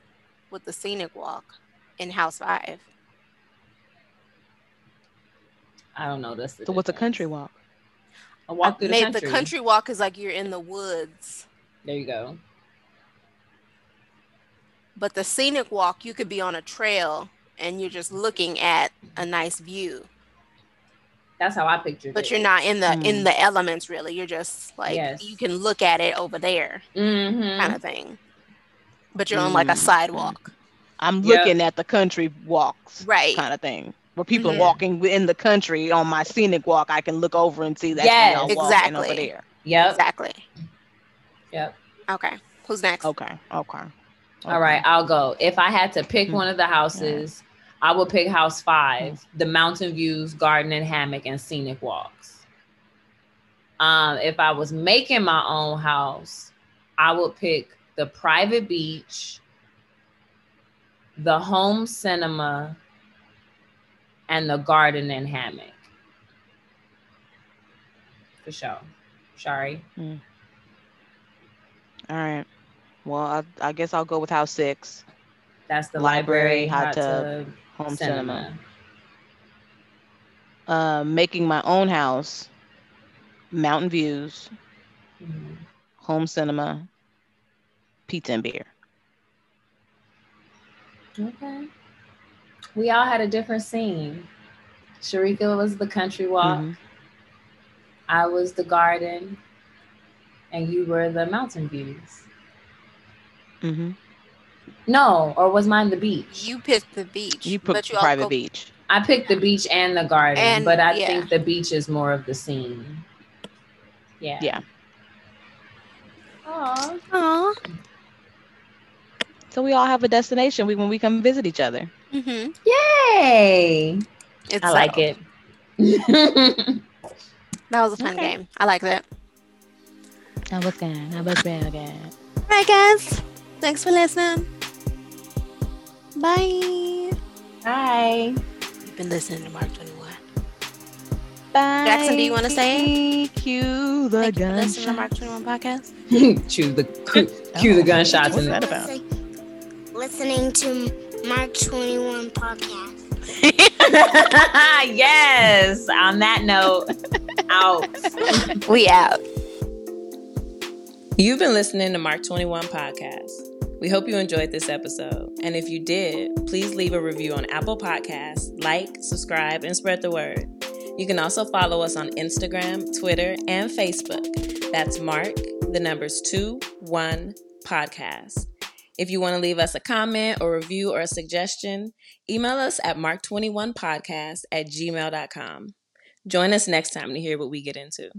with the scenic walk in House Five. I don't know. That's the So what's a country walk? A walk through the Made country. the country walk is like you're in the woods, There you go. But the scenic walk you could be on a trail and you're just looking at a nice view, That's how I pictured it. but you're not in the in Mm. the elements really. You're just like Yes. you can look at it over there, Mm-hmm. kind of thing. But you're on like a Mm. sidewalk, I'm Yep. looking at the country walks, right? kind of thing. Where people Mhm. are walking in the country on my scenic walk, I can look over and see that Yeah, y'all walking over exactly. there. Yep. Exactly. Yep. Okay. Who's next? Okay, okay. All right, I'll go. If I had to pick Mm. one of the houses, I would pick house five, the mountain views, garden and hammock, and scenic walks. Um, if I was making my own house, I would pick the private beach, the home cinema, and the garden and hammock. For sure. Sorry. All right. Well, I, I guess I'll go with house six, That's the Library, library, hot hot tub, tub, home cinema. cinema. Uh, making my own house, mountain views, Mhm. home cinema, pizza and beer. Okay. We all had a different scene. Sharika was the country walk. Mhm. I was the garden. And you were the mountain views. Mhm. No, or was mine the beach? You picked the beach. You picked put you private go- beach. I picked the beach and the garden, And- but I yeah. think the beach is more of the scene. Yeah. Yeah. Aw. Aw. So we all have a destination we, when we come visit each other. Mm-hmm. Yay. It's I like it. *laughs* That was a fun Okay. game. I like that. I was good. I was good. good. All right, guys. Thanks for listening. Bye. Hi. You've been listening to Mark 21. Bye. Jackson, do you wanna say Cue the Thank you for listening to. Mark 21 podcast. *laughs* cue the cue, cue the oh. gunshots What's in that the about? Listening to Mark 21 podcast. *laughs* yes. On that note, out. *laughs* We out. You've been listening to Mark 21 Podcast. We hope you enjoyed this episode. And if you did, please leave a review on Apple Podcasts, like, subscribe, and spread the word. You can also follow us on Instagram, Twitter, and Facebook. That's Mark, the numbers 2 1 Podcast. If you want to leave us a comment or review or a suggestion, email us at mark21podcast at gmail.com. Join us next time to hear what we get into.